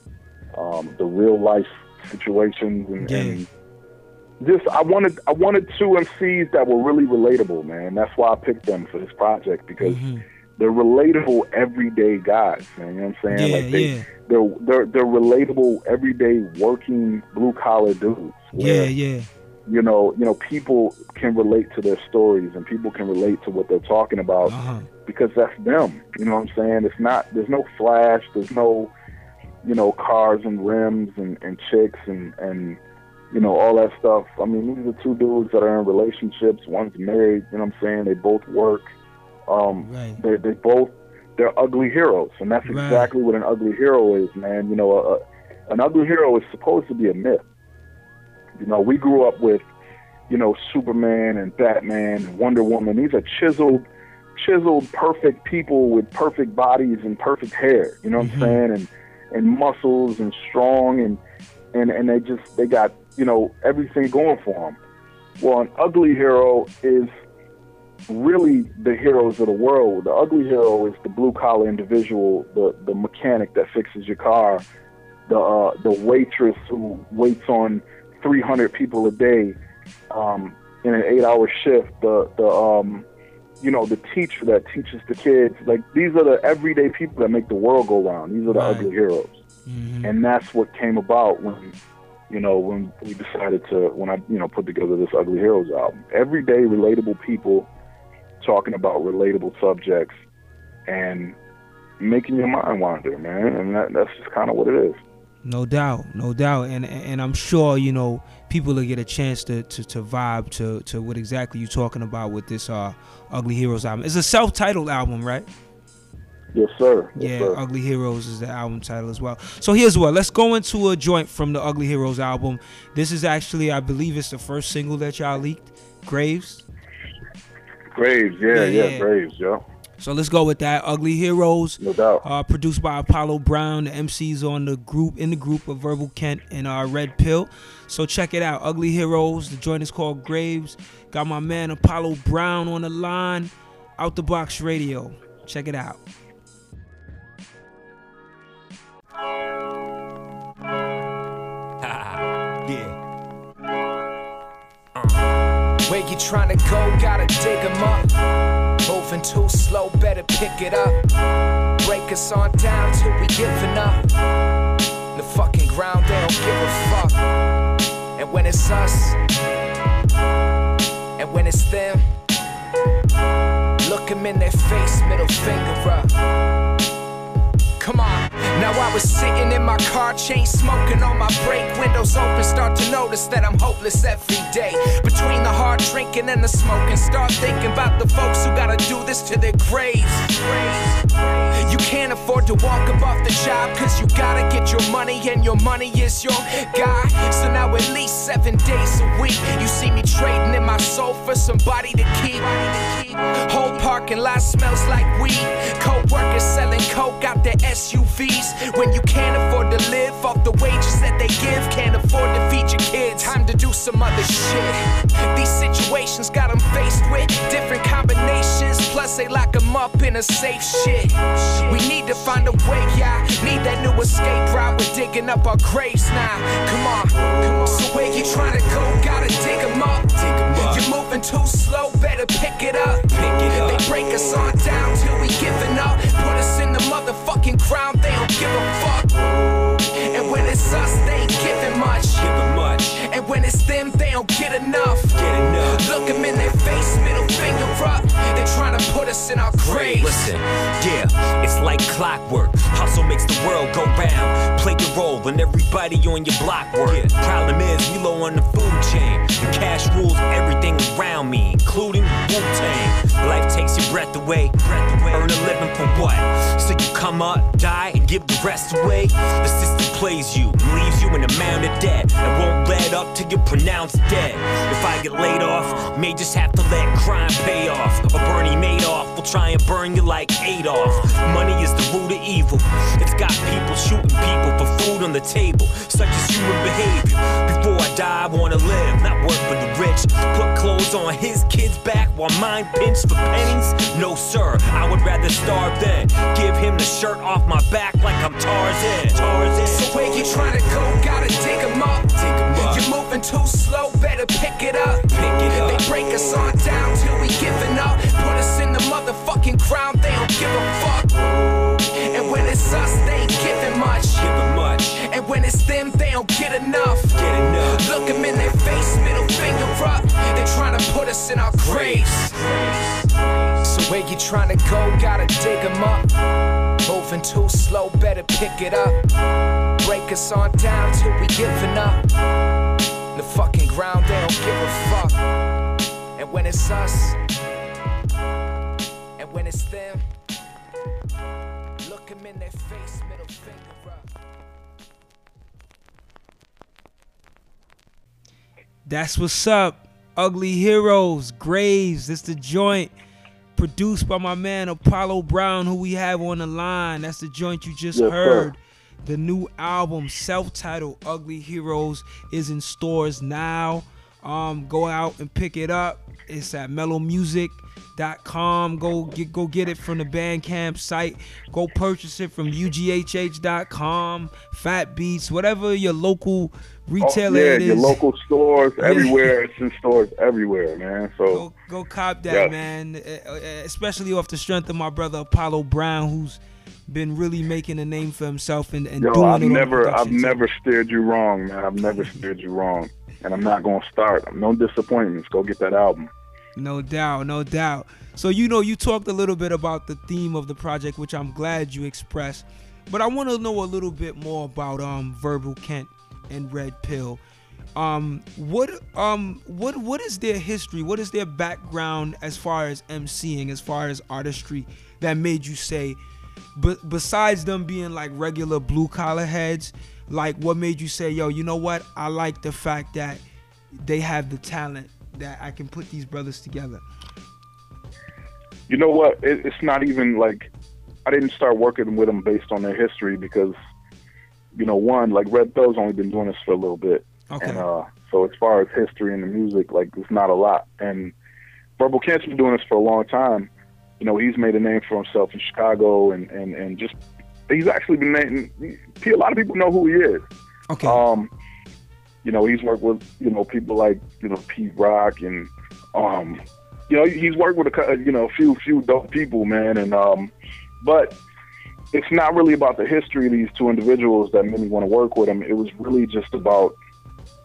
um, the real life situations, and, and just I wanted I wanted two MCs that were really relatable, man. That's why I picked them for this project because they're relatable everyday guys, man. You know what I'm saying?
Yeah,
like they,
yeah.
they're they're they're relatable everyday working blue collar dudes.
Yeah, yeah.
You know, you know, people can relate to their stories and people can relate to what they're talking about
Uh-huh.
because that's them. You know what I'm saying? It's not there's no flash, there's no you know, cars and rims and, and chicks and, and you know, all that stuff. I mean, these are two dudes that are in relationships. One's married, you know what I'm saying? They both work. Um,
Right.
they, they both, they're ugly heroes. And that's
Right.
exactly what an ugly hero is, man. You know, a, a, an ugly hero is supposed to be a myth. You know, we grew up with, you know, Superman and Batman and Wonder Woman. These are chiseled, chiseled, perfect people with perfect bodies and perfect hair. You know what I'm saying? And and muscles and strong and and and they just they got you know everything going for them. Well, an ugly hero is really the heroes of the world. The ugly hero is the blue collar individual, the the mechanic that fixes your car, the uh, the waitress who waits on 300 people a day um, in an eight hour shift, the the um, you know the teacher that teaches the kids. Like these are the everyday people that make the world go round. These are the
Right.
ugly heroes, and that's what came about when you know when we decided to when I you know put together this Ugly Heroes album. Everyday relatable people talking about relatable subjects and making your mind wander, man. And that, that's just kind of what it is.
No doubt, no doubt, and and I'm sure you know people will get a chance to to, to vibe to to what exactly you're talking about with this uh Ugly Heroes album. It's a self-titled album, right?
Yes, sir. Yes,
Yeah,
sir.
Ugly Heroes is the album title as well. So here's what. Let's go into a joint from the Ugly Heroes album. This is actually, I believe, it's the first single that y'all leaked. Graves.
Graves, yeah,
Yeah,
yeah,
yeah.
Graves, yo.
So let's go with that. Ugly Heroes.
No doubt.
Uh, produced by Apollo Brown. The MCs on the group in the group of Verbal Kent and uh, Red Pill. So check it out. Ugly Heroes. The joint is called Graves. Got my man Apollo Brown on the line. Out the box radio. Check it out.
yeah. Uh. Where you trying to go, gotta dig dig 'em up. Moving too slow, better pick it up. Break us on down till we giving up. The fucking ground, they don't give a fuck. And when it's us, and when it's them, look 'em in their face, middle finger up. Come on. Now I was sitting in my car, chain smoking on my brake, windows open, start to notice that I'm hopeless every day. Between the hard drinking and the smoking, start thinking about the folks who gotta do this to their graves. You can't afford to walk up off the job, cause you gotta get your money, and your money is your guy. So now at least seven days a week, you see me trading in my soul for somebody to keep. Whole parking lot smells like weed. Co-workers selling coke out their SUVs. When you can't afford to live off the wages that they give, can't afford to feed your kids. Time to do some other shit. These situations got them faced with different combinations. Plus they lock them up in a safe shit. We need to find a way, yeah. Need that new escape route. We're digging up our graves now. Come on, come on. So where you trying to go? Gotta dig 'em up. Dig 'em up. You're moving too slow, better pick it up. Pick it up. They break us on down till we giving up. Put us in the motherfucking ground, they don't give a fuck. And when it's us, they ain't giving much. Giving much. And when it's them, they don't get enough. Get enough. Look 'em in their face, middle finger up. They're trying to put us in our graves.
Listen, yeah, it's like clockwork. Hustle makes the world go round. Play your role and everybody on your block work. Problem is, we low on the food chain. And cash rules everything around me, including Wu Tang. Life takes your breath away. Breath away. Earn a living for what? So you come up, die, and give the rest away? The system plays you, leaves you in a mound of debt, and won't let up till you're pronounced dead. If I get laid off, may just have to let crime pay off. Or Bernie Madoff will try and burn you like Adolf. Money is the root of evil. It's got people shooting people for food on the table, such as human behavior. Before I die, I wanna live, not work for the rich. Put clothes on his kids' back while mine pinched for pennies? No, sir, I would rather starve than give him the shirt off my back like I'm Tarzan. Tarzan.
So where you trying to go? Gotta dig 'em up. 'em up. Moving too slow, better pick it up. Pick it up. They break us on down till we giving up. Put us in the motherfucking ground, they don't give a fuck. And when it's us, they ain't giving much. Giving much. And when it's them, they don't get enough. Get enough. Look 'em in their face, middle finger up. They're trying to put us in our graves. So where you trying to go? Gotta dig 'em up. Moving too slow, better pick it up. Break us on down till we giving up. The fucking ground, they don't give a fuck. And when it's us, and when it's them, look 'em in their face,
That's what's up. Ugly Heroes, Graves. It's the joint produced by my man Apollo Brown, who we have on the line. That's the joint you just
Yes, sir.
heard. The new album, self-titled Ugly Heroes, is in stores now. Um, go out and pick it up. It's at mellomusic.com. Go get go get it from the Bandcamp site. Go purchase it from ughh.com, Fat Beats, whatever your local retailer
oh, yeah, your local stores everywhere. It's in stores everywhere, man. So
Go, go cop that,
Yeah.
man. Uh, uh, Especially off the strength of my brother Apollo Brown, who's been really making a name for himself and, and
yo,
doing
I've
it.
never, I've never steered you wrong, man. I've never steered you wrong, and I'm not gonna start. No disappointments. Go get that album.
No doubt, no doubt. So you know, you talked a little bit about the theme of the project, which I'm glad you expressed. But I want to know a little bit more about um Verbal Kent and Red Pill. Um, what um what what is their history? What is their background as far as MCing, as far as artistry that made you say, but besides them being like regular blue collar heads, like what made you say, yo, you know what? I like the fact that they have the talent that I can put these brothers together.
You know what? It, it's not even like I didn't start working with them based on their history because, you know, one like Red Pill's only been doing this for a little bit,
Okay.
and uh, so as far as history and the music, like it's not a lot. And Verbal Kent's been doing this for a long time. You know, he's made a name for himself in Chicago, and and and just he's actually been named. A lot of people know who he is.
Okay.
Um, you know, he's worked with you know people like you know Pete Rock and um, you know he's worked with a you know a few few dope people, man. And um, but it's not really about the history of these two individuals that made me want to work with them. It was really just about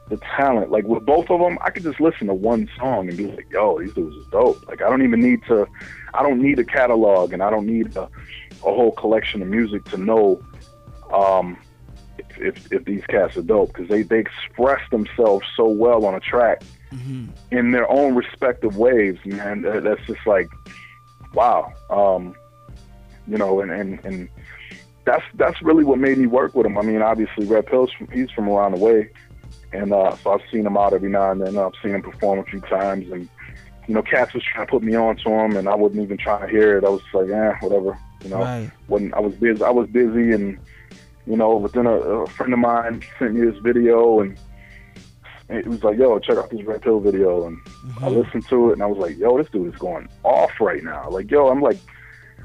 the talent. Like with both of them, I could just listen to one song and be like, "Yo, these dudes are dope." Like I don't even need to, I don't need a catalog, and I don't need a, a whole collection of music to know um, if, if these cats are dope because they they express themselves so well on a track in their own respective ways, man. That- That's just like, wow. Um, you know, and and and that's that's really what made me work with him. I mean, obviously, Red Pill's from, he's from around the way, and uh, so I've seen him out every now and then. I've seen him perform a few times, and you know, Cats was trying to put me on to him, and I wasn't even trying to hear it. I was just like, eh, whatever. You know,
Right.
when I was busy, I was busy, and you know, but then a, a friend of mine sent me this video, and it was like, yo, check out this Red Pill video, and I listened to it, and I was like, yo, this dude is going off right now. Like, yo, I'm like,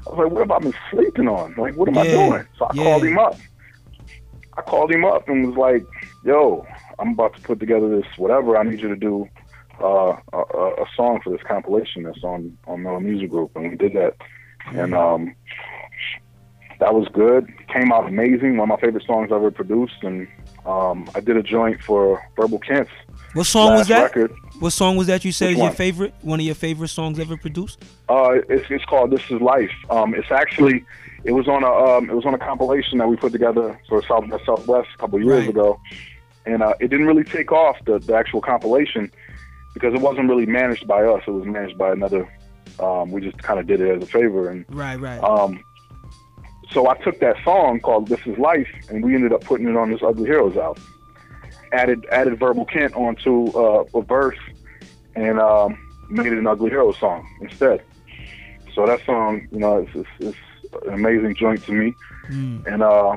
I was like, what have I been sleeping on? Like, what am I doing? So I
yeah.
called him up. I called him up and was like, yo, I'm about to put together this whatever. I need you to do uh, a, a song for this compilation that's on on Mello Music Group, and we did that, and um, that was good. Came out amazing. One of my favorite songs I ever produced, and um, I did a joint for Verbal Kent's
What song was that?
record.
What song was that you said
Which
is your favorite? One of your favorite songs ever produced?
Uh, it's, it's called "This Is Life." Um, it's actually it was on a um, it was on a compilation that we put together for South by Southwest a couple of years
Right.
ago, and uh, it didn't really take off the, the actual compilation because it wasn't really managed by us. It was managed by another. Um, we just kind of did it as a favor, and
Right, right.
um, so I took that song called "This Is Life" and we ended up putting it on this Ugly Heroes album. Added added Verbal Kent onto uh, a verse and um, made it an Ugly Heroes song instead. So that song, you know, it's, it's, it's an amazing joint to me.
Mm.
And uh,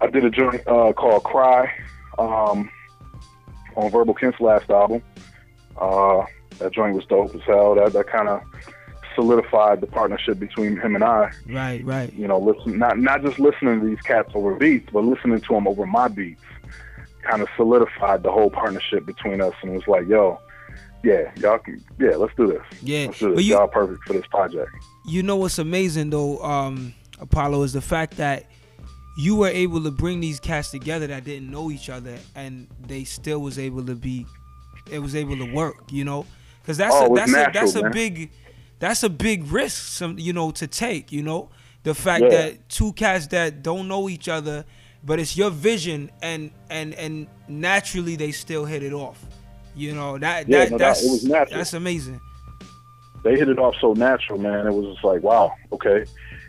I did a joint uh, called "Cry" um, on Verbal Kent's last album. Uh, that joint was dope as hell. That that kind of solidified the partnership between him and I.
Right, right.
You know, listen, not not just listening to these cats over beats, but listening to them over my beats. Kind of solidified the whole partnership between us, and was like, yo, yeah, y'all can, yeah, let's do this.
Yeah,
let's do this.
you-
y'all perfect for this project.
You know what's amazing though, um, Apollo, is the fact that you were able to bring these cats together that didn't know each other, and they still was able to be, it was able to work. You know, because that's
Oh,
a, that's a,
natural,
that's a big that's a big risk, some you know, to take. You know, the fact
Yeah.
that two cats that don't know each other, but it's your vision, and and and naturally they still hit it off. You know that
Yeah,
that
no doubt.
that's
It was natural.
that's amazing.
They hit it off so natural, man. It was just like, wow, okay.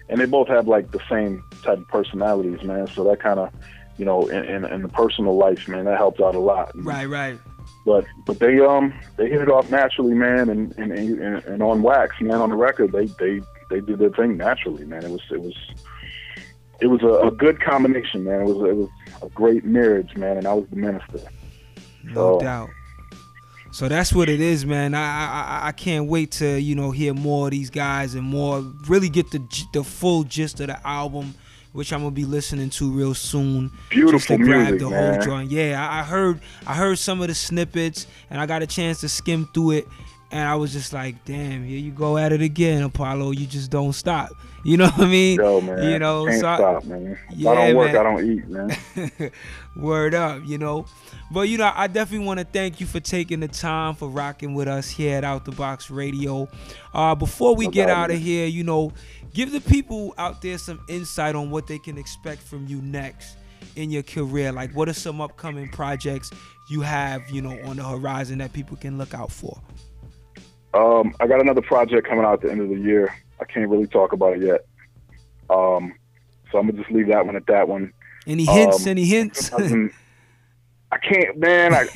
And they both have like the same type of personalities, man. So that kind of, you know, in, in, in the personal life, man, that helped out a lot.
Right, right.
But but they um they hit it off naturally, man, and and, and, and on wax, man, on the record, they they they did their thing naturally, man. It was it was it was a, a good combination, man. It was it was a great marriage, man, and I was the minister.
No
So-
doubt. So that's what it is, man. I, I I- I can't wait to you know hear more of these guys and more really get the the full gist of the album, which I'm gonna be listening to real soon. just to
Beautiful
grab
music,
the
man.
whole joint. Yeah, I, I heard I heard some of the snippets and I got a chance to skim through it, and I was just like, damn, here you go at it again, Apollo. You just don't stop. You know what I mean?
Yo, man,
You know,
can't
so I-
stop, man. If
Yeah,
I don't work,
man.
I don't eat, man.
Word up, you know. But you know, I definitely want to thank you for taking the time for rocking with us here at Out the Box Radio. Uh, before we
No
get out of here, you know, give the people out there some insight on what they can expect from you next in your career. Like, what are some upcoming projects you have, you know, on the horizon that people can look out for?
Um, I got another project coming out at the end of the year. I can't really talk about it yet. Um, so I'm gonna just leave that one at that one.
Any hints?
Um,
any hints?
I can't, man. I,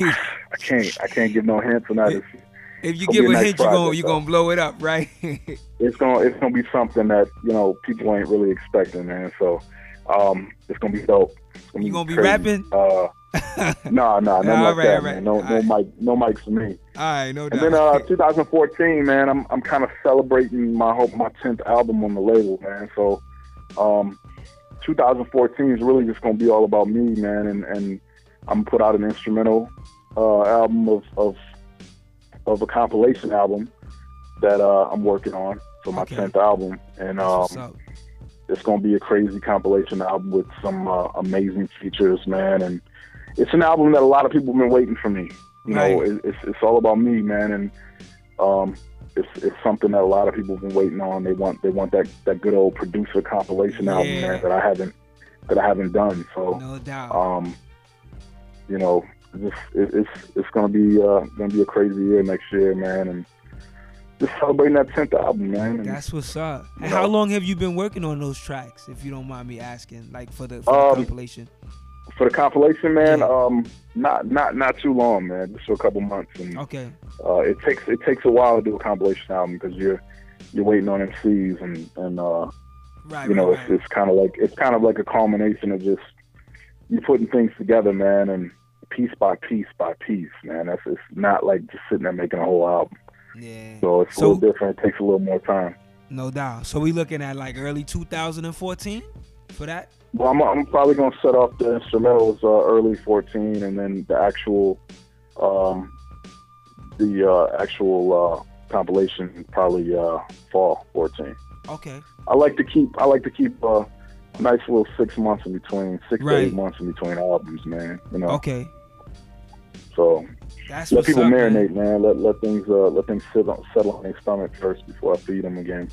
I can't. I can't give no hints on that.
If you give
be
a
nice
hint, you're gonna you gonna blow it up, right?
it's gonna it's gonna be something that you know people ain't really expecting, man. So um, it's gonna be dope. It's
You gonna be
crazy.
rapping?
Uh, no, no, nothing
All
like
right,
that,
right.
man. No, no mic, no mics for me.
All right, no doubt.
And then uh, 2014, man, I'm I'm kind of celebrating my whole my 10th album on the label, man. So um, 2014 is really just gonna be all about me, man, and and I'm put out an instrumental uh, album of, of of a compilation album that uh, I'm working on for my 10th album, and um, it's gonna be a crazy compilation album with some uh, amazing features, man, and it's an album that a lot of people have been waiting for me. You know, it, it's it's all about me, man, and um, it's it's something that a lot of people have been waiting on. They want they want that that good old producer compilation album, man, that I haven't that I haven't done. So,
no doubt.
um, you know, just it, it's it's gonna be uh, gonna be a crazy year next year, man, and just celebrating that tenth album, man. And,
That's what's up. And
you
how long have you been working on those tracks, if you don't mind me asking, like for the, for
Um,
the compilation?
For the compilation, man, um, not not not too long, man. Just for a couple months, and
Okay.
uh, it takes it takes a while to do a compilation album because you're you're waiting on MCs and and uh,
Right,
you know
right,
it's it's kind of like it's kind of like a culmination of just you putting things together, man, and piece by piece by piece, man. That's it's not like just sitting there making a whole album.
Yeah.
So it's a little different. It takes a little more time.
No doubt. So we looking at like early 2014 for that?
Well, I'm, I'm probably gonna set off the instrumentals uh, early 14, and then the actual, um, the uh, actual uh, compilation probably uh, fall 14.
Okay.
I like to keep I like to keep uh, a nice little six months in between, six to eight months in between albums, man. You know.
Okay.
So
That's
let people
up, man.
marinate, man. Let let things uh, let things sit on, settle on their stomach first before I feed them again.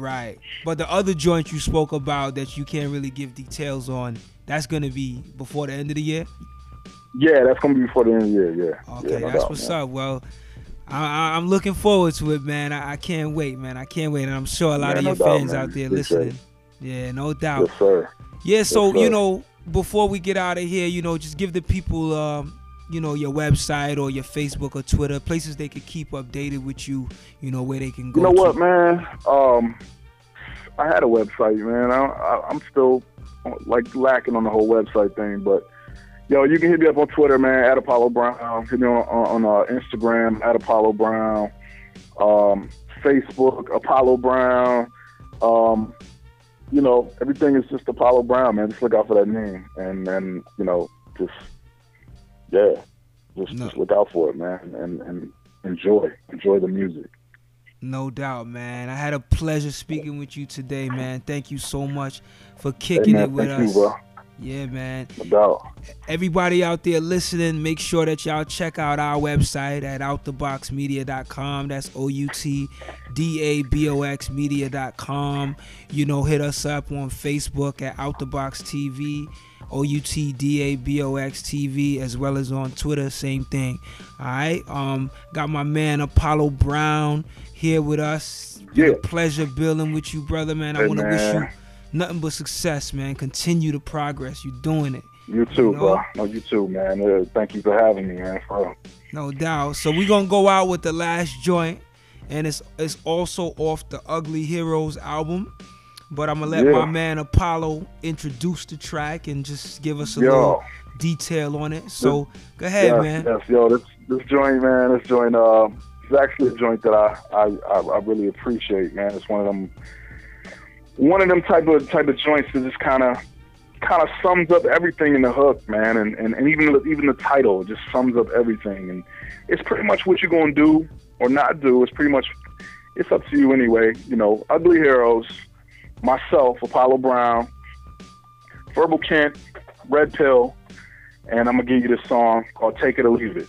Right. But the other joint you spoke about that you can't really give details on, that's gonna be before the end of the year.
Yeah, that's gonna be before the end of the year. Yeah.
Okay,
yeah, no
that's
doubt,
what's
man.
up. Well, I, I, I'm looking forward to it, man. I, I can't wait, man. I can't wait, and I'm sure a lot of
no
your
doubt,
fans
man.
out there listening. Yeah, no doubt.
Yes, sir.
Yeah, so
Yes,
you know, before we get out of here, you know, just give the people, um, you know, your website or your Facebook or Twitter, places they could keep updated with you. You know, where they can go.
You know
to.
what, man? Um, I had a website, man. I, I, I'm still like lacking on the whole website thing, but yo, you can hit me up on Twitter, man, at Apollo Brown. Hit me on on, on uh, Instagram at Apollo Brown. Um, Facebook Apollo Brown. Um, you know, everything is just Apollo Brown, man. Just look out for that name, and then you know, just yeah, just just look out for it, man, and and enjoy enjoy the music.
No doubt, man. I had a pleasure speaking with you today, man. Thank you so much for kicking
man,
it with
thank you,
us.
bro.
Yeah, man.
No doubt.
Everybody out there listening, make sure that y'all check out our website at outtheboxmedia.com. That's O U T D A B O X media.com. You know, hit us up on Facebook at Outthebox TV. O U T D A B O X TV, as well as on Twitter, same thing. All right. Um, got my man Apollo Brown here with us. A pleasure building with you, brother, man. I
Hey,
want to wish you nothing but success, man. Continue the progress. You're doing it.
You too,
You know?
bro. No, you too, man. Uh, thank you for having me, man. For.
No doubt. So we're gonna go out with the last joint, and it's it's also off the Ugly Heroes album. But I'm gonna let
Yeah.
my man Apollo introduce the track and just give us a
Yo.
little detail on it. So go ahead,
yes,
man.
Yes, yo, this this joint, man. This joint, uh, it's actually a joint that I, I I I really appreciate, man. It's one of them one of them type of type of joints that just kind of kind of sums up everything in the hook, man, and, and, and even the- even the title just sums up everything, and it's pretty much what you're gonna do or not do. It's pretty much it's up to you anyway. You know, Ugly Heroes, myself, Apollo Brown, Verbal Kent, Red Pill, and I'm gonna give you this song called "Take It or Leave It."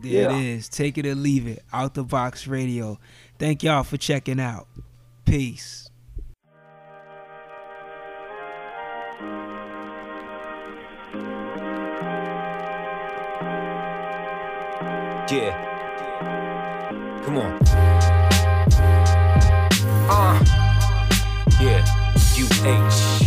There
Yeah.
it is. Take it or leave it. Out the box radio. Thank y'all for checking out. Peace.
Yeah. Come on.
Uh,
Yeah. You H.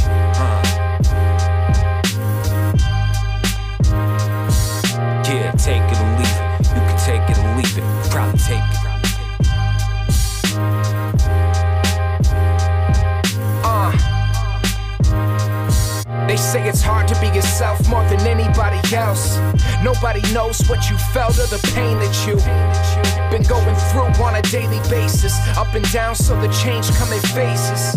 hard to be yourself more than anybody else. Nobody knows what you felt or the pain that you've been going through on a daily basis. Up and down, so the change come in phases.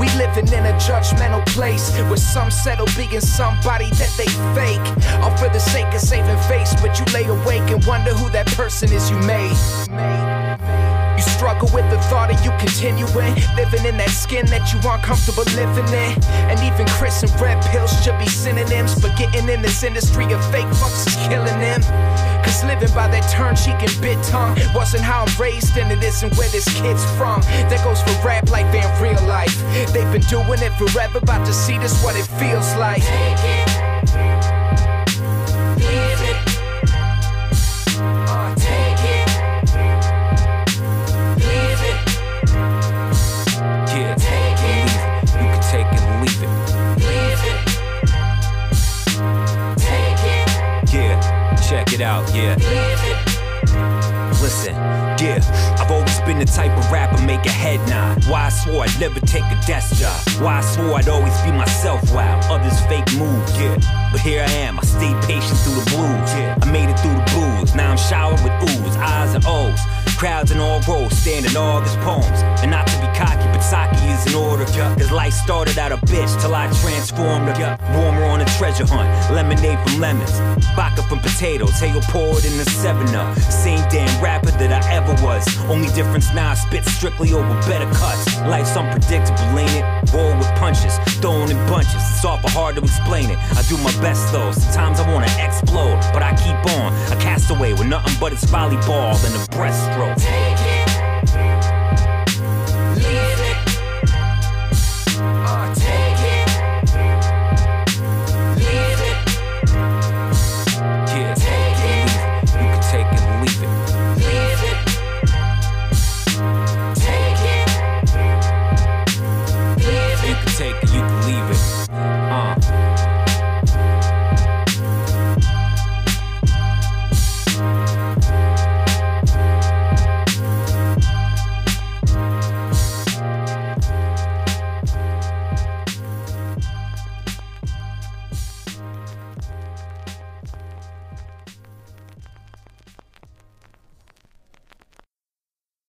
We living in a judgmental place where some settle being somebody that they fake. All for the sake of saving face, but you lay awake and wonder who that person is you made. Struggle with the thought of you continuing, living in that skin that you aren't comfortable living in. And even Chris and Red Pills should be synonyms, but getting in this industry of fake fucks is killing them. Cause living by that turn cheek and bit tongue wasn't how I'm raised, and it isn't where this kid's from. That goes for rap life and real life. They've been doing it forever, about to see this what it feels like. It
out, yeah. Listen, yeah, I've always been the type of rapper make a head nod. Why I swore I'd never take a desk job. Why I swore I'd always be myself while others fake move, yeah. But here I am, I stayed patient through the blues. I made it through the booze, now I'm showered with oohs, eyes and O's. Crowds in all rows, standing all his poems. And not to be cocky, but Saki is in order. Cause life started out a bitch till I transformed her. Warmer on a treasure hunt, lemonade from lemons. Vodka from potatoes, hail poured in the 7 up. Same damn rapper that I ever was. Only difference now I spit strictly over better cuts. Life's unpredictable, ain't it? Roll with punches, thrown in bunches. It's awful hard to explain it. I do my best though. Sometimes I wanna explode, but I keep on. A castaway with nothing but his volleyball and a breaststroke.
Take